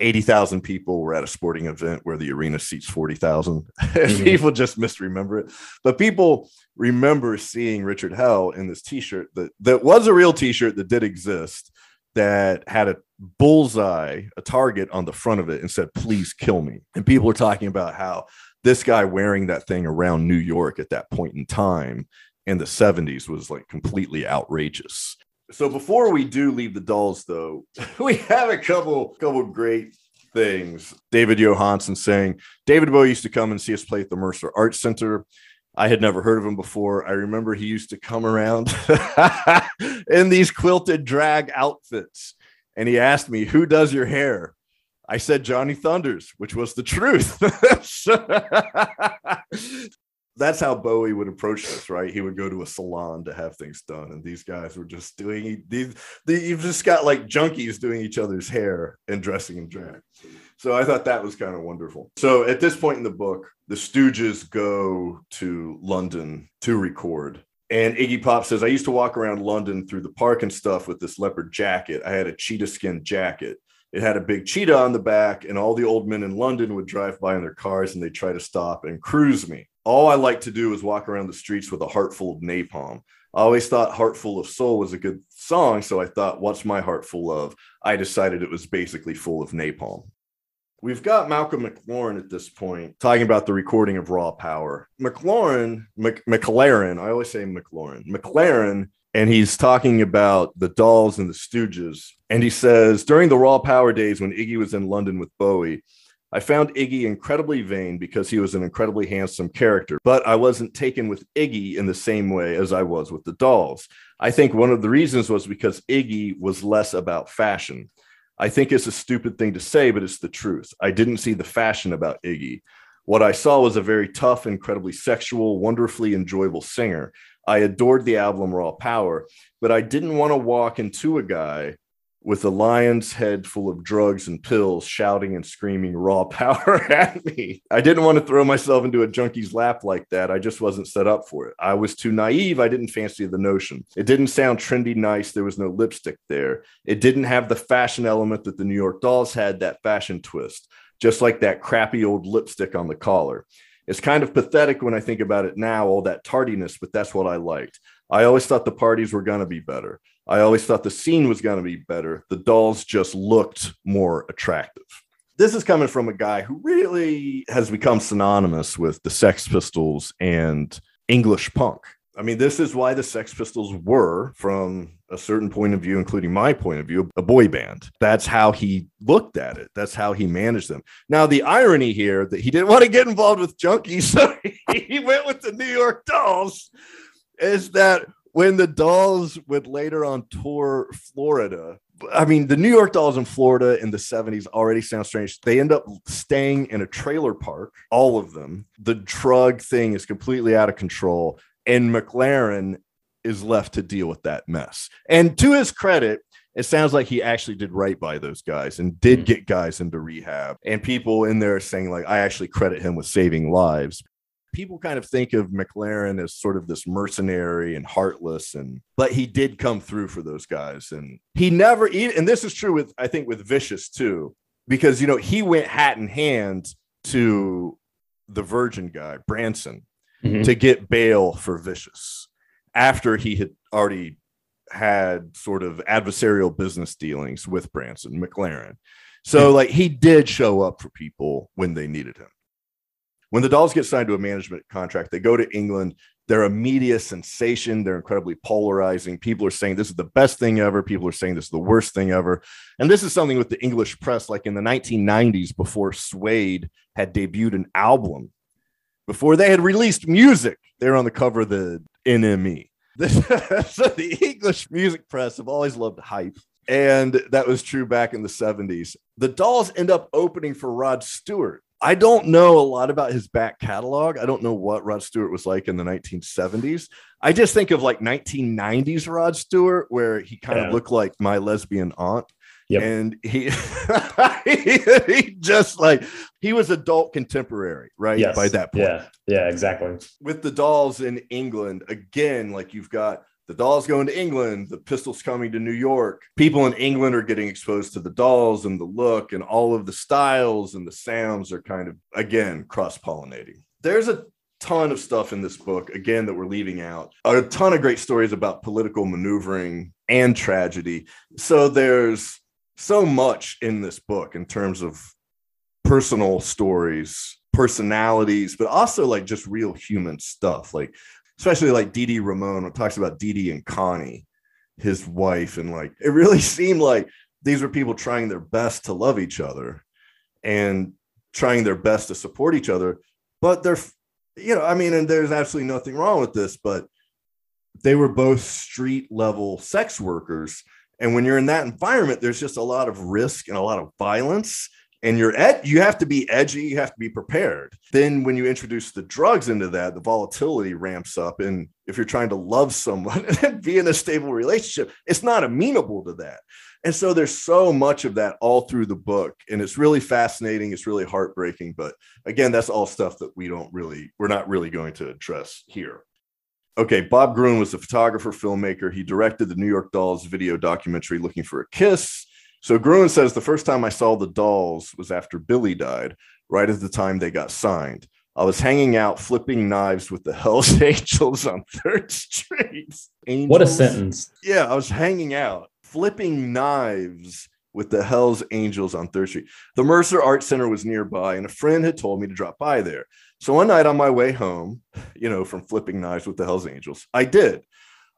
80,000 people were at a sporting event where the arena seats 40,000. Mm-hmm. people just misremember it. But people remember seeing Richard Hell in this t shirt that, that was a real t shirt that did exist that had a bullseye, a target on the front of it and said, please kill me. And people are talking about how this guy wearing that thing around New York at that point in time in the 70s was like completely outrageous. So before we do leave the dolls, though, we have a couple couple great things. David Johansen saying David Bowie used to come and see us play at the Mercer Arts Center. I had never heard of him before. I remember he used to come around in these quilted drag outfits. And he asked me, Who does your hair? I said Johnny Thunders, which was the truth. That's how Bowie would approach this, right? He would go to a salon to have things done, and these guys were just doing these. You've just got like junkies doing each other's hair and dressing in drag. So I thought that was kind of wonderful. So at this point in the book, the Stooges go to London to record. And Iggy Pop says, I used to walk around London through the park and stuff with this leopard jacket. I had a cheetah skin jacket. It had a big cheetah on the back, and all the old men in London would drive by in their cars and they'd try to stop and cruise me. All I like to do is walk around the streets with a heart full of napalm. I always thought Heart Full of Soul was a good song. So I thought, what's my heart full of? I decided it was basically full of napalm. We've got Malcolm McLaren at this point talking about the recording of Raw Power. McLaren, Mc, McLaren, I always say McLaren, McLaren, and he's talking about the Dolls and the Stooges. And he says, during the Raw Power days when Iggy was in London with Bowie, I found Iggy incredibly vain because he was an incredibly handsome character, but I wasn't taken with Iggy in the same way as I was with the dolls. I think one of the reasons was because Iggy was less about fashion. I think it's a stupid thing to say, but it's the truth. I didn't see the fashion about Iggy. What I saw was a very tough, incredibly sexual, wonderfully enjoyable singer. I adored the album Raw Power, but I didn't want to walk into a guy with a lion's head full of drugs and pills shouting and screaming raw power at me. I didn't want to throw myself into a junkie's lap like that. I just wasn't set up for it. I was too naive. I didn't fancy the notion. It didn't sound trendy nice. There was no lipstick there. It didn't have the fashion element that the New York Dolls had, that fashion twist, just like that crappy old lipstick on the collar. It's kind of pathetic when I think about it now, all that tardiness, but that's what I liked. I always thought the parties were going to be better. I always thought the scene was going to be better. The dolls just looked more attractive. This is coming from a guy who really has become synonymous with the Sex Pistols and English punk. I mean, this is why the Sex Pistols were, from a certain point of view, including my point of view, a boy band. That's how he looked at it. That's how he managed them. Now, the irony here that he didn't want to get involved with junkies, so he went with the New York Dolls, is that when the Dolls would later on tour Florida, I mean, the New York Dolls in Florida in the 70s already sound strange. They end up staying in a trailer park, all of them. The drug thing is completely out of control. And McLaren is left to deal with that mess. And to his credit, it sounds like he actually did right by those guys and did hmm. get guys into rehab. And people in there saying, like, I actually credit him with saving lives people kind of think of McLaren as sort of this mercenary and heartless and but he did come through for those guys. And he never and this is true with I think with Vicious too because you know he went hat in hand to the Virgin guy Branson mm-hmm. to get bail for Vicious after he had already had sort of adversarial business dealings with Branson McLaren. So like he did show up for people when they needed him when the Dolls get signed to a management contract, they go to England. they're a media sensation. They're incredibly polarizing. People are saying this is the best thing ever. People are saying this is the worst thing ever. And this is something with the English press, like in the 1990s, before Suede had debuted an album, before they had released music, they were on the cover of the NME. so the English music press have always loved hype. And that was true back in the 70s. The Dolls end up opening for Rod Stewart I don't know a lot about his back catalog. I don't know what Rod Stewart was like in the 1970s. I just think of like 1990s Rod Stewart, where he kind yeah. of looked like my lesbian aunt. Yep. And he, he just like he was adult contemporary, right? Yes. By that point. Yeah. Yeah, exactly. With the dolls in England, again, like you've got the dolls going to England, the pistols coming to New York. People in England are getting exposed to the dolls and the look and all of the styles and the sounds are kind of, again, cross pollinating. There's a ton of stuff in this book, again, that we're leaving out. A ton of great stories about political maneuvering and tragedy. So there's so much in this book in terms of personal stories, personalities, but also like just real human stuff. Like especially like Dee Dee Ramone talks about Dee Dee and Connie, his wife, and like it really seemed like these were people trying their best to love each other and trying their best to support each other. But they're, you know, I mean, and there's absolutely nothing wrong with this, but they were both street level sex workers. And when you're in that environment, there's just a lot of risk and a lot of violence and you're ed- you have to be edgy you have to be prepared. Then when you introduce the drugs into that the volatility ramps up. And if you're trying to love someone and be in a stable relationship it's not amenable to that. And so there's so much of that all through the book. And it's really fascinating it's really heartbreaking. But again that's all stuff that we don't really we're not really going to address here. Okay bob gruen was a photographer filmmaker. He directed the new york dolls video documentary looking for a kiss so Gruen says the first time I saw the dolls was after Billy died, right at the time they got signed. I was hanging out flipping knives with the Hells Angels on Third Street. Angels? What a sentence. Yeah, I was hanging out flipping knives with the Hells Angels on Third Street. The Mercer Art Center was nearby, and a friend had told me to drop by there. So one night on my way home, you know, from flipping knives with the Hells Angels, I did.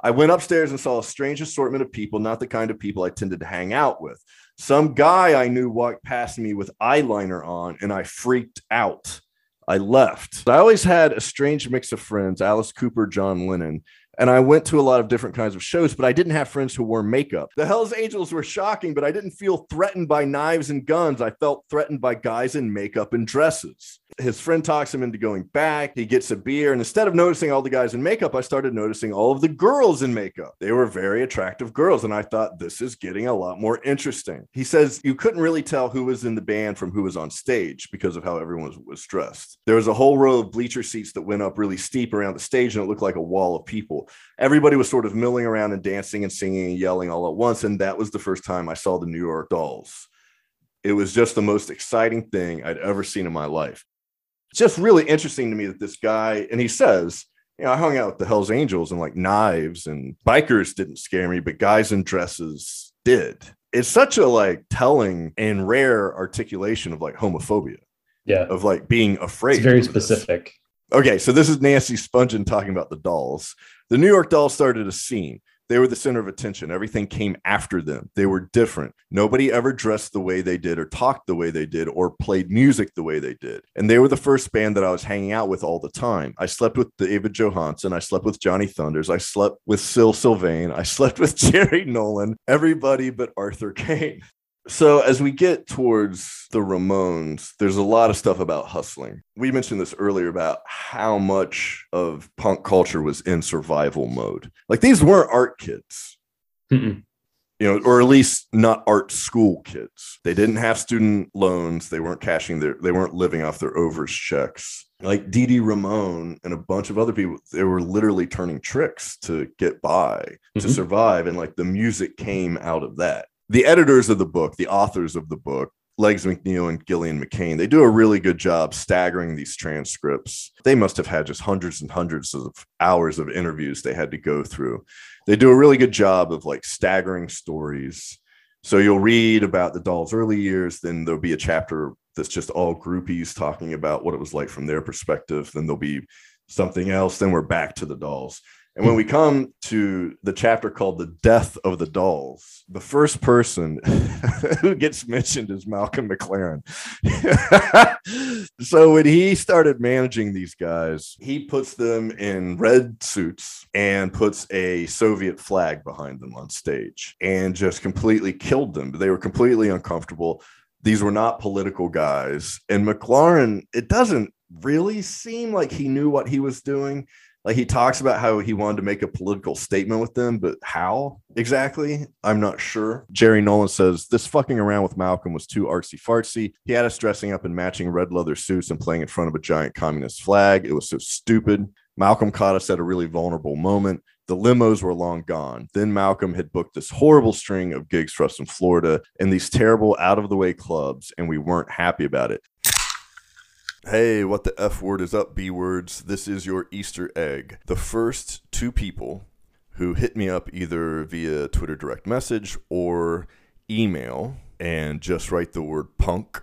I went upstairs and saw a strange assortment of people, not the kind of people I tended to hang out with. Some guy I knew walked past me with eyeliner on, and I freaked out. I left. I always had a strange mix of friends Alice Cooper, John Lennon, and I went to a lot of different kinds of shows, but I didn't have friends who wore makeup. The Hells Angels were shocking, but I didn't feel threatened by knives and guns. I felt threatened by guys in makeup and dresses. His friend talks him into going back. He gets a beer. And instead of noticing all the guys in makeup, I started noticing all of the girls in makeup. They were very attractive girls. And I thought, this is getting a lot more interesting. He says you couldn't really tell who was in the band from who was on stage because of how everyone was, was dressed. There was a whole row of bleacher seats that went up really steep around the stage, and it looked like a wall of people everybody was sort of milling around and dancing and singing and yelling all at once. And that was the first time I saw the New York Dolls. It was just the most exciting thing I'd ever seen in my life. It's just really interesting to me that this guy, and he says, you know, I hung out with the Hells Angels and like knives and bikers didn't scare me, but guys in dresses did. It's such a like telling and rare articulation of like homophobia. Yeah. Of like being afraid. It's very specific. Okay, so this is Nancy Spungen talking about the dolls. The New York Dolls started a scene. They were the center of attention. Everything came after them. They were different. Nobody ever dressed the way they did, or talked the way they did, or played music the way they did. And they were the first band that I was hanging out with all the time. I slept with David Johansen. I slept with Johnny Thunders. I slept with Syl Sylvain. I slept with Jerry Nolan. Everybody but Arthur Kane. So, as we get towards the Ramones, there's a lot of stuff about hustling. We mentioned this earlier about how much of punk culture was in survival mode. Like, these weren't art kids, Mm-mm. you know, or at least not art school kids. They didn't have student loans. They weren't cashing their, they weren't living off their overs checks. Like Dee Dee Ramone and a bunch of other people, they were literally turning tricks to get by, mm-hmm. to survive. And like the music came out of that the editors of the book, the authors of the book, Legs McNeil and Gillian McCain, they do a really good job staggering these transcripts. They must have had just hundreds and hundreds of hours of interviews they had to go through. They do a really good job of like staggering stories. So you'll read about the doll's early years, then there'll be a chapter that's just all groupies talking about what it was like from their perspective. Then there'll be something else. Then we're back to the dolls. And when we come to the chapter called The Death of the Dolls, the first person who gets mentioned is Malcolm McLaren. so when he started managing these guys, he puts them in red suits and puts a Soviet flag behind them on stage and just completely killed them. They were completely uncomfortable. These were not political guys. And McLaren, it doesn't really seem like he knew what he was doing like he talks about how he wanted to make a political statement with them, but how exactly? I'm not sure. Jerry Nolan says this fucking around with Malcolm was too artsy fartsy. He had us dressing up in matching red leather suits and playing in front of a giant communist flag. It was so stupid. Malcolm caught us at a really vulnerable moment. The limos were long gone. Then Malcolm had booked this horrible string of gigs for us in Florida and these terrible out of the way clubs, and we weren't happy about it. Hey, what the F word is up, B words? This is your Easter egg. The first two people who hit me up either via Twitter direct message or email and just write the word punk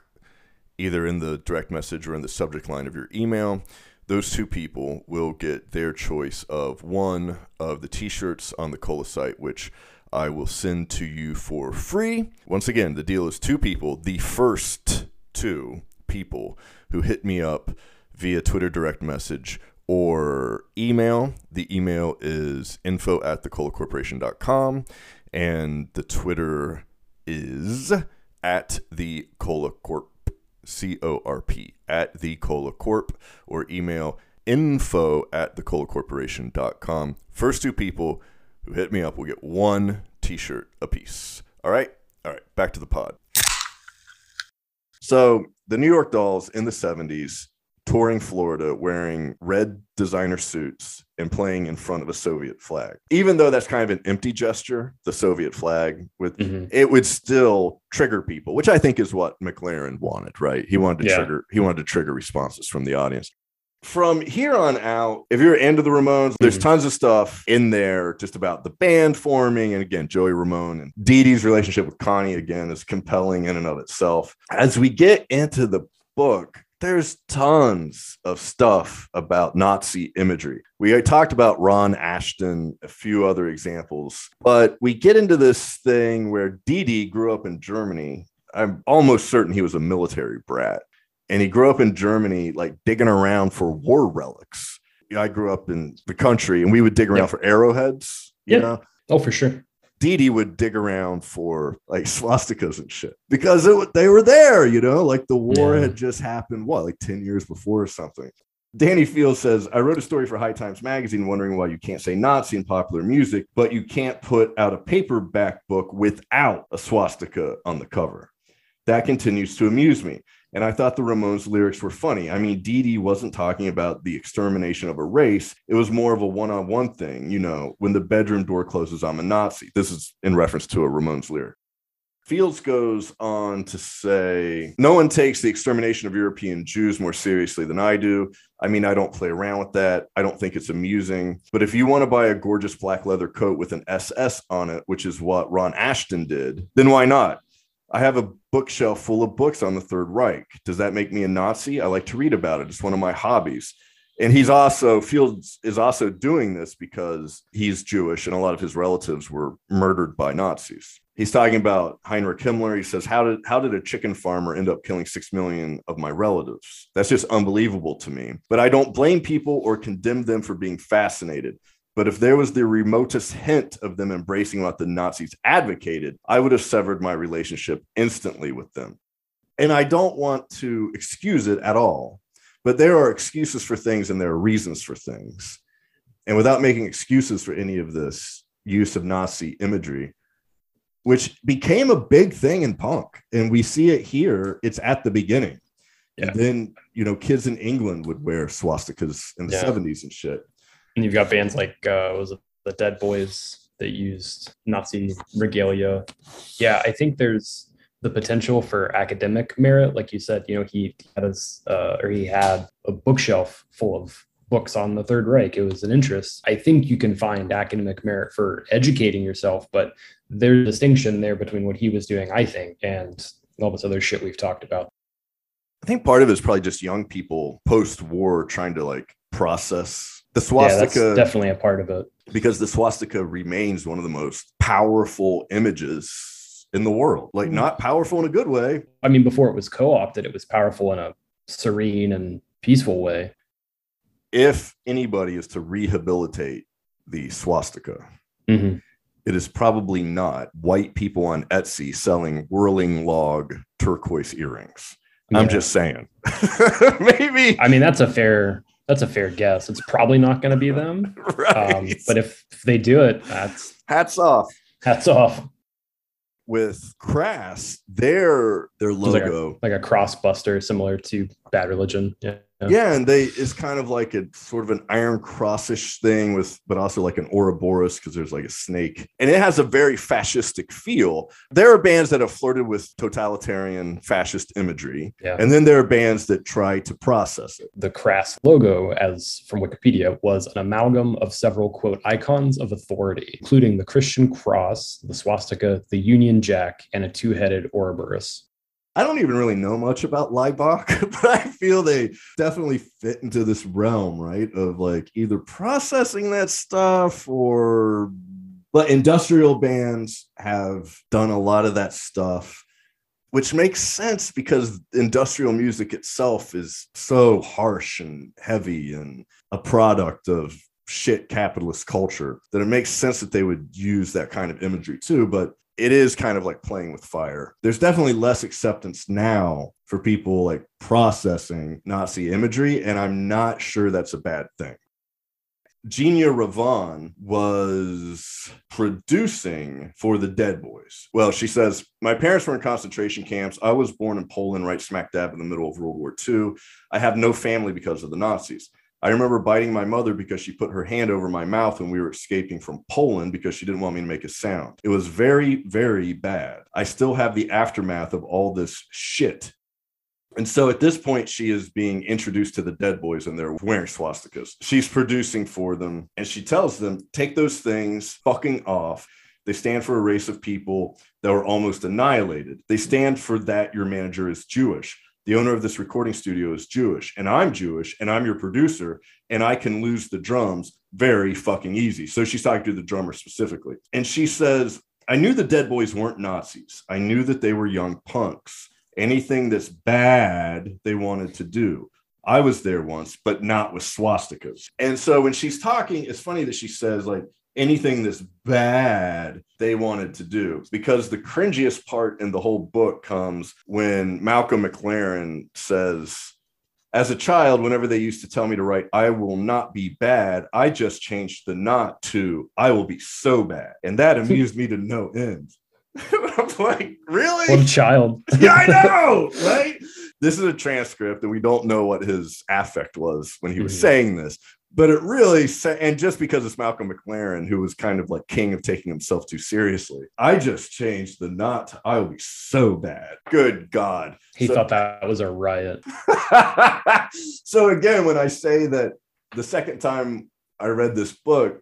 either in the direct message or in the subject line of your email. Those two people will get their choice of one of the t shirts on the Cola site, which I will send to you for free. Once again, the deal is two people. The first two people who hit me up via Twitter direct message or email. The email is info at thecolacorporation.com and the Twitter is at the Cola Corp, C O R P, at the Cola Corp, or email info at thecolacorporation.com. First two people who hit me up will get one t shirt apiece. All right? All right, back to the pod. So the New York Dolls in the 70s touring Florida wearing red designer suits and playing in front of a Soviet flag. Even though that's kind of an empty gesture, the Soviet flag with mm-hmm. it would still trigger people, which I think is what McLaren wanted, right? He wanted to yeah. trigger he wanted to trigger responses from the audience from here on out, if you're into the Ramones, there's mm-hmm. tons of stuff in there just about the band forming. And again, Joey Ramone and Dee Dee's relationship with Connie, again, is compelling in and of itself. As we get into the book, there's tons of stuff about Nazi imagery. We talked about Ron Asheton, a few other examples, but we get into this thing where Dee Dee grew up in Germany. I'm almost certain he was a military brat and he grew up in Germany, like digging around for war relics. I grew up in the country, and we would dig around yeah. for arrowheads. You yeah. know? Oh, for sure. Dee Dee would dig around for like swastikas and shit because it, they were there, you know, like the war yeah. had just happened, what, like 10 years before or something. Danny Fields says, I wrote a story for High Times Magazine wondering why you can't say Nazi in popular music, but you can't put out a paperback book without a swastika on the cover. That continues to amuse me. And I thought the Ramones lyrics were funny. I mean, Dee Dee wasn't talking about the extermination of a race. It was more of a one on one thing. You know, when the bedroom door closes, I'm a Nazi. This is in reference to a Ramones lyric. Fields goes on to say, No one takes the extermination of European Jews more seriously than I do. I mean, I don't play around with that. I don't think it's amusing. But if you want to buy a gorgeous black leather coat with an SS on it, which is what Ron Asheton did, then why not? I have a bookshelf full of books on the Third Reich. Does that make me a Nazi? I like to read about it. It's one of my hobbies. And he's also Fields is also doing this because he's Jewish and a lot of his relatives were murdered by Nazis. He's talking about Heinrich Himmler. He says, "How did how did a chicken farmer end up killing 6 million of my relatives? That's just unbelievable to me. But I don't blame people or condemn them for being fascinated. But if there was the remotest hint of them embracing what the Nazis advocated, I would have severed my relationship instantly with them. And I don't want to excuse it at all, but there are excuses for things and there are reasons for things. And without making excuses for any of this use of Nazi imagery, which became a big thing in punk, and we see it here, it's at the beginning. Yeah. And then, you know, kids in England would wear swastikas in the yeah. 70s and shit. And you've got bands like uh, was it the Dead Boys that used Nazi regalia. Yeah, I think there's the potential for academic merit, like you said. You know, he had his uh, or he had a bookshelf full of books on the Third Reich. It was an interest. I think you can find academic merit for educating yourself, but there's a distinction there between what he was doing, I think, and all this other shit we've talked about. I think part of it is probably just young people post war trying to like process. The Yeah, that's definitely a part of it. because the swastika remains one of the most powerful images in the world. Like, Mm. not powerful in a good way. I mean, before it was co-opted, it was powerful in a serene and peaceful way. If anybody is to rehabilitate the swastika, Mhm. it is probably not white people on Etsy selling whirling log turquoise earrings. I'm just saying. Maybe. I mean, that's a fair that's a fair guess. It's probably not going to be them. Right. Um, but if, if they do it, that's hats off. hats off. With Crass, their their like a- logo. Like a cross buster, similar to Bad Religion. Yeah. Yeah, and they it's kind of like a sort of an iron crossish thing with, but also like an Ouroboros because there's like a snake, and it has a very fascistic feel. There are bands that have flirted with totalitarian fascist imagery, Yeah. and then there are bands that try to process it. the crass logo, as from Wikipedia, was an amalgam of several quote icons of authority, including the Christian cross, the swastika, the Union Jack, and a two-headed Ouroboros. I don't even really know much about Laibach, but I feel they definitely fit into this realm, right? Of like either processing that stuff or but industrial bands have done a lot of that stuff, which makes sense because industrial music itself is so harsh and heavy and a product of shit capitalist culture that it makes sense that they would use that kind of imagery too. But it is kind of like playing with fire. There's definitely less acceptance now for people like processing Nazi imagery, and I'm not sure that's a bad thing. Genya Ravan was producing for the Dead Boys. Well, she says, My parents were in concentration camps. I was born in Poland, right smack dab in the middle of World War II. I have no family because of the Nazis. I remember biting my mother because she put her hand over my mouth when we were escaping from Poland because she didn't want me to make a sound. It was very, very bad. I still have the aftermath of all this shit. And so at this point, she is being introduced to the Dead Boys and they're wearing swastikas. She's producing for them and she tells them, take those things fucking off. They stand for a race of people that were almost annihilated. They stand for that your manager is Jewish the owner of this recording studio is Jewish, and I'm Jewish, and I'm your producer, and I can lose the drums very fucking easy. So she's talking to the drummer specifically. And she says, I knew the Dead Boys weren't Nazis. I knew that they were young punks. Anything that's bad, they wanted to do. I was there once, but not with swastikas. And so when she's talking, it's funny that she says, like, anything that's bad they wanted to do because the cringiest part in the whole book comes when Malcolm McLaren says as a child whenever they used to tell me to write I will not be bad I just changed the not to I will be so bad and that amused me to no end I'm like really What a child. yeah, I know, right? This is a transcript, and we don't know what his affect was when he was Mhm. saying this. But it really, and just because it's Malcolm McLaren, who was kind of like king of taking himself too seriously, I just changed the not to, I will be so bad. Good God. He So- thought that was a riot. so again, when I say that the second time I read this book,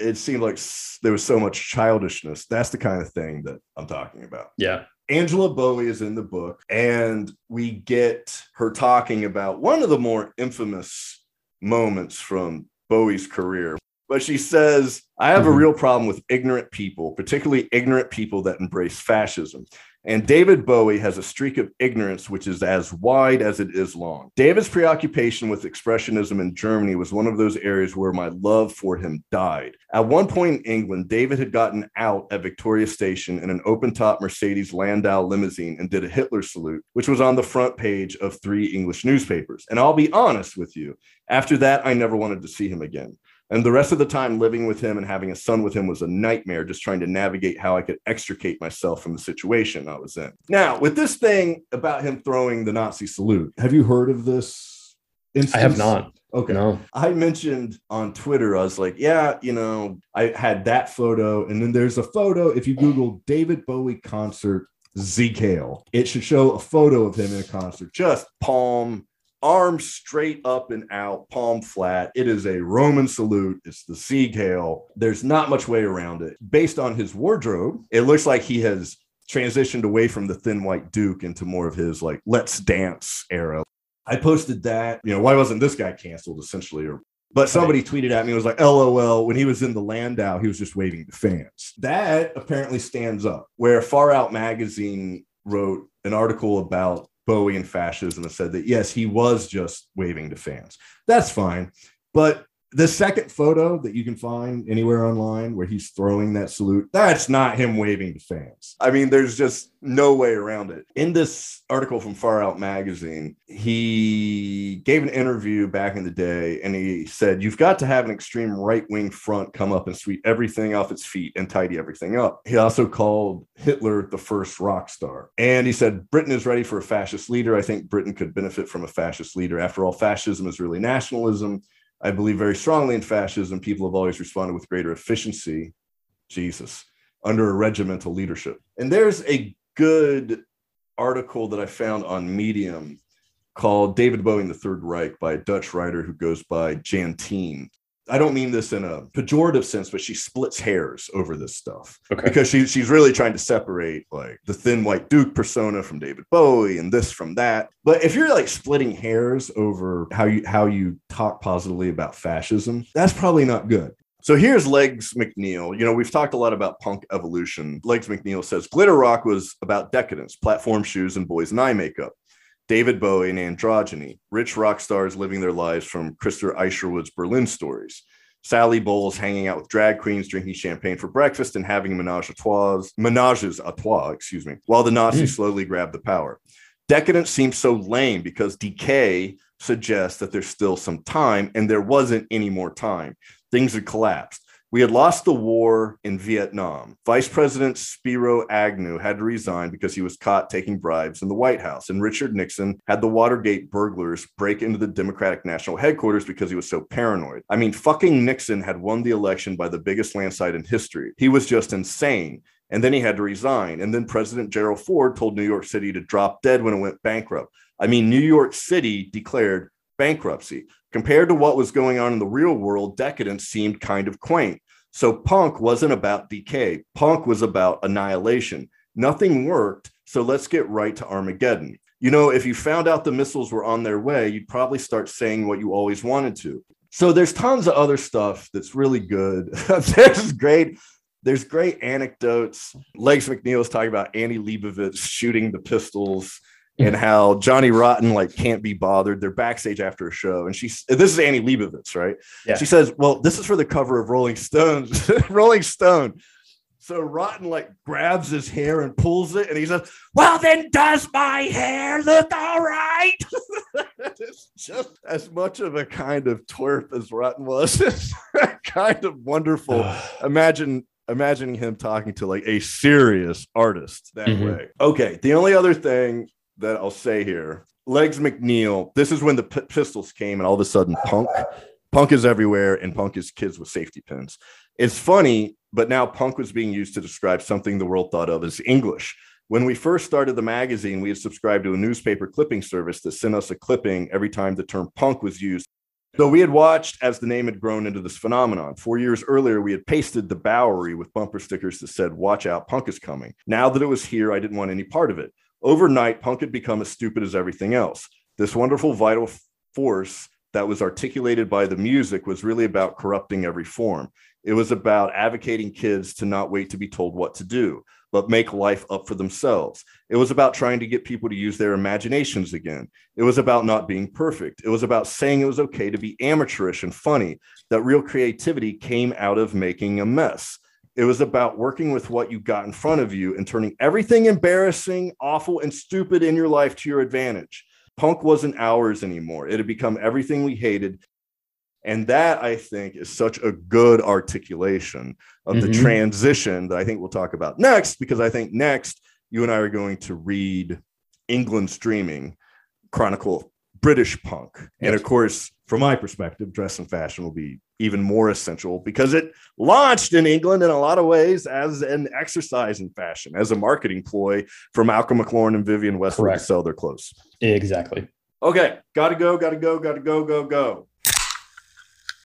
it seemed like there was so much childishness. That's the kind of thing that I'm talking about. Yeah. Angela Bowie is in the book, and we get her talking about one of the more infamous moments from Bowie's career. But she says, I have a Mhm. real problem with ignorant people, particularly ignorant people that embrace fascism. And David Bowie has a streak of ignorance which is as wide as it is long. David's preoccupation with expressionism in Germany was one of those areas where my love for him died. At one point in England, David had gotten out at Victoria Station in an open top Mercedes Landau limousine and did a Hitler salute, which was on the front page of three English newspapers. And I'll be honest with you, after that, I never wanted to see him again. And the rest of the time living with him and having a son with him was a nightmare, just trying to navigate how I could extricate myself from the situation I was in. Now, with this thing about him throwing the Nazi salute, have you heard of this? Instance? I have not. Okay. No. I mentioned on Twitter, I was like, yeah, you know, I had that photo. And then there's a photo. If you Google David Bowie concert Sieg Heil, it should show a photo of him in a concert, just palm, arms straight up and out, palm flat. It is a Roman salute. It's the Sieg Heil. There's not much way around it. Based on his wardrobe, it looks like he has transitioned away from the thin white Duke into more of his like let's dance era. I posted that, you know, why wasn't this guy canceled essentially? Or But somebody tweeted at me was like, LOL, when he was in the Landau, he was just waving to fans. That apparently stands up. Where Far Out Magazine wrote an article about Bowie and fascism and said that, yes, he was just waving to fans. That's fine. But the second photo that you can find anywhere online where he's throwing that salute, that's not him waving to fans. I mean, there's just no way around it. In this article from Far Out Magazine, he gave an interview back in the day and he said, You've got to have an extreme right wing front come up and sweep everything off its feet and tidy everything up. He also called Hitler the first rock star. And he said, Britain is ready for a fascist leader. I think Britain could benefit from a fascist leader. After all, fascism is really nationalism. I believe very strongly in fascism. People have always responded with greater efficiency, Jesus, under a regimental leadership. And there's a good article that I found on Medium called David Bowie in the Third Reich by a Dutch writer who goes by Jantine. I don't mean this in a pejorative sense, but she splits hairs over this stuff okay. because she, she's really trying to separate like the thin white Duke persona from David Bowie and this from that. But if you're like splitting hairs over how you how you talk positively about fascism, that's probably not good. So here's Legs McNeil. You know, we've talked a lot about punk evolution. Legs McNeil says glitter rock was about decadence, platform shoes, and boys and eye makeup. David Bowie and androgyny, rich rock stars living their lives from Christopher Isherwood's Berlin stories. Sally Bowles hanging out with drag queens, drinking champagne for breakfast, and having menage a trois, menages a trois, excuse me, while the Nazis mm. slowly grab the power. Decadence seems so lame because decay suggests that there's still some time, and there wasn't any more time. Things had collapsed. We had lost the war in Vietnam. Vice President Spiro Agnew had to resign because he was caught taking bribes in the White House. And Richard Nixon had the Watergate burglars break into the Democratic National Headquarters because he was so paranoid. I mean, fucking Nixon had won the election by the biggest landslide in history. He was just insane. And then he had to resign. And then President Gerald Ford told New York City to drop dead when it went bankrupt. I mean, New York City declared bankruptcy. Compared to what was going on in the real world, decadence seemed kind of quaint. So punk wasn't about decay, punk was about annihilation. Nothing worked. So let's get right to Armageddon. You know, if you found out the missiles were on their way, you'd probably start saying what you always wanted to. So there's tons of other stuff that's really good. there's great there's great anecdotes. Legs McNeil is talking about Annie Leibovitz shooting the pistols and how Johnny Rotten like can't be bothered. They're backstage after a show, and she's this is Annie Leibovitz, right? Yeah. She says, "Well, this is for the cover of Rolling Stones, Rolling Stone." So Rotten like grabs his hair and pulls it, and he says, "Well, then, does my hair look all right?" it's just as much of a kind of twerp as Rotten was. It's kind of wonderful. Imagine imagining him talking to like a serious artist that mm-hmm. way. Okay, the only other thing that I'll say here. Legs McNeil. This is when the p- pistols came, and all of a sudden, punk, punk is everywhere, and punk is kids with safety pins. It's funny, but now punk was being used to describe something the world thought of as English. When we first started the magazine, we had subscribed to a newspaper clipping service that sent us a clipping every time the term punk was used. So we had watched as the name had grown into this phenomenon. Four years earlier, we had pasted the Bowery with bumper stickers that said, Watch out, punk is coming. Now that it was here, I didn't want any part of it. Overnight, punk had become as stupid as everything else. This wonderful vital force that was articulated by the music was really about corrupting every form. It was about advocating kids to not wait to be told what to do, but make life up for themselves. It was about trying to get people to use their imaginations again. It was about not being perfect. It was about saying it was okay to be amateurish and funny, that real creativity came out of making a mess. It was about working with what you got in front of you and turning everything embarrassing, awful, and stupid in your life to your advantage. Punk wasn't ours anymore. It had become everything we hated. And that, I think, is such a good articulation of mm-hmm. the transition that I think we'll talk about next, because I think next you and I are going to read England's Dreaming, Chronicle British punk. Yes. And of course, from my perspective, dress and fashion will be even more essential because it launched in England in a lot of ways as an exercise in fashion, as a marketing ploy for Malcolm McLaren and Vivienne Westwood Correct. to sell their clothes. Exactly. Okay, gotta go, gotta go, gotta go, go, go.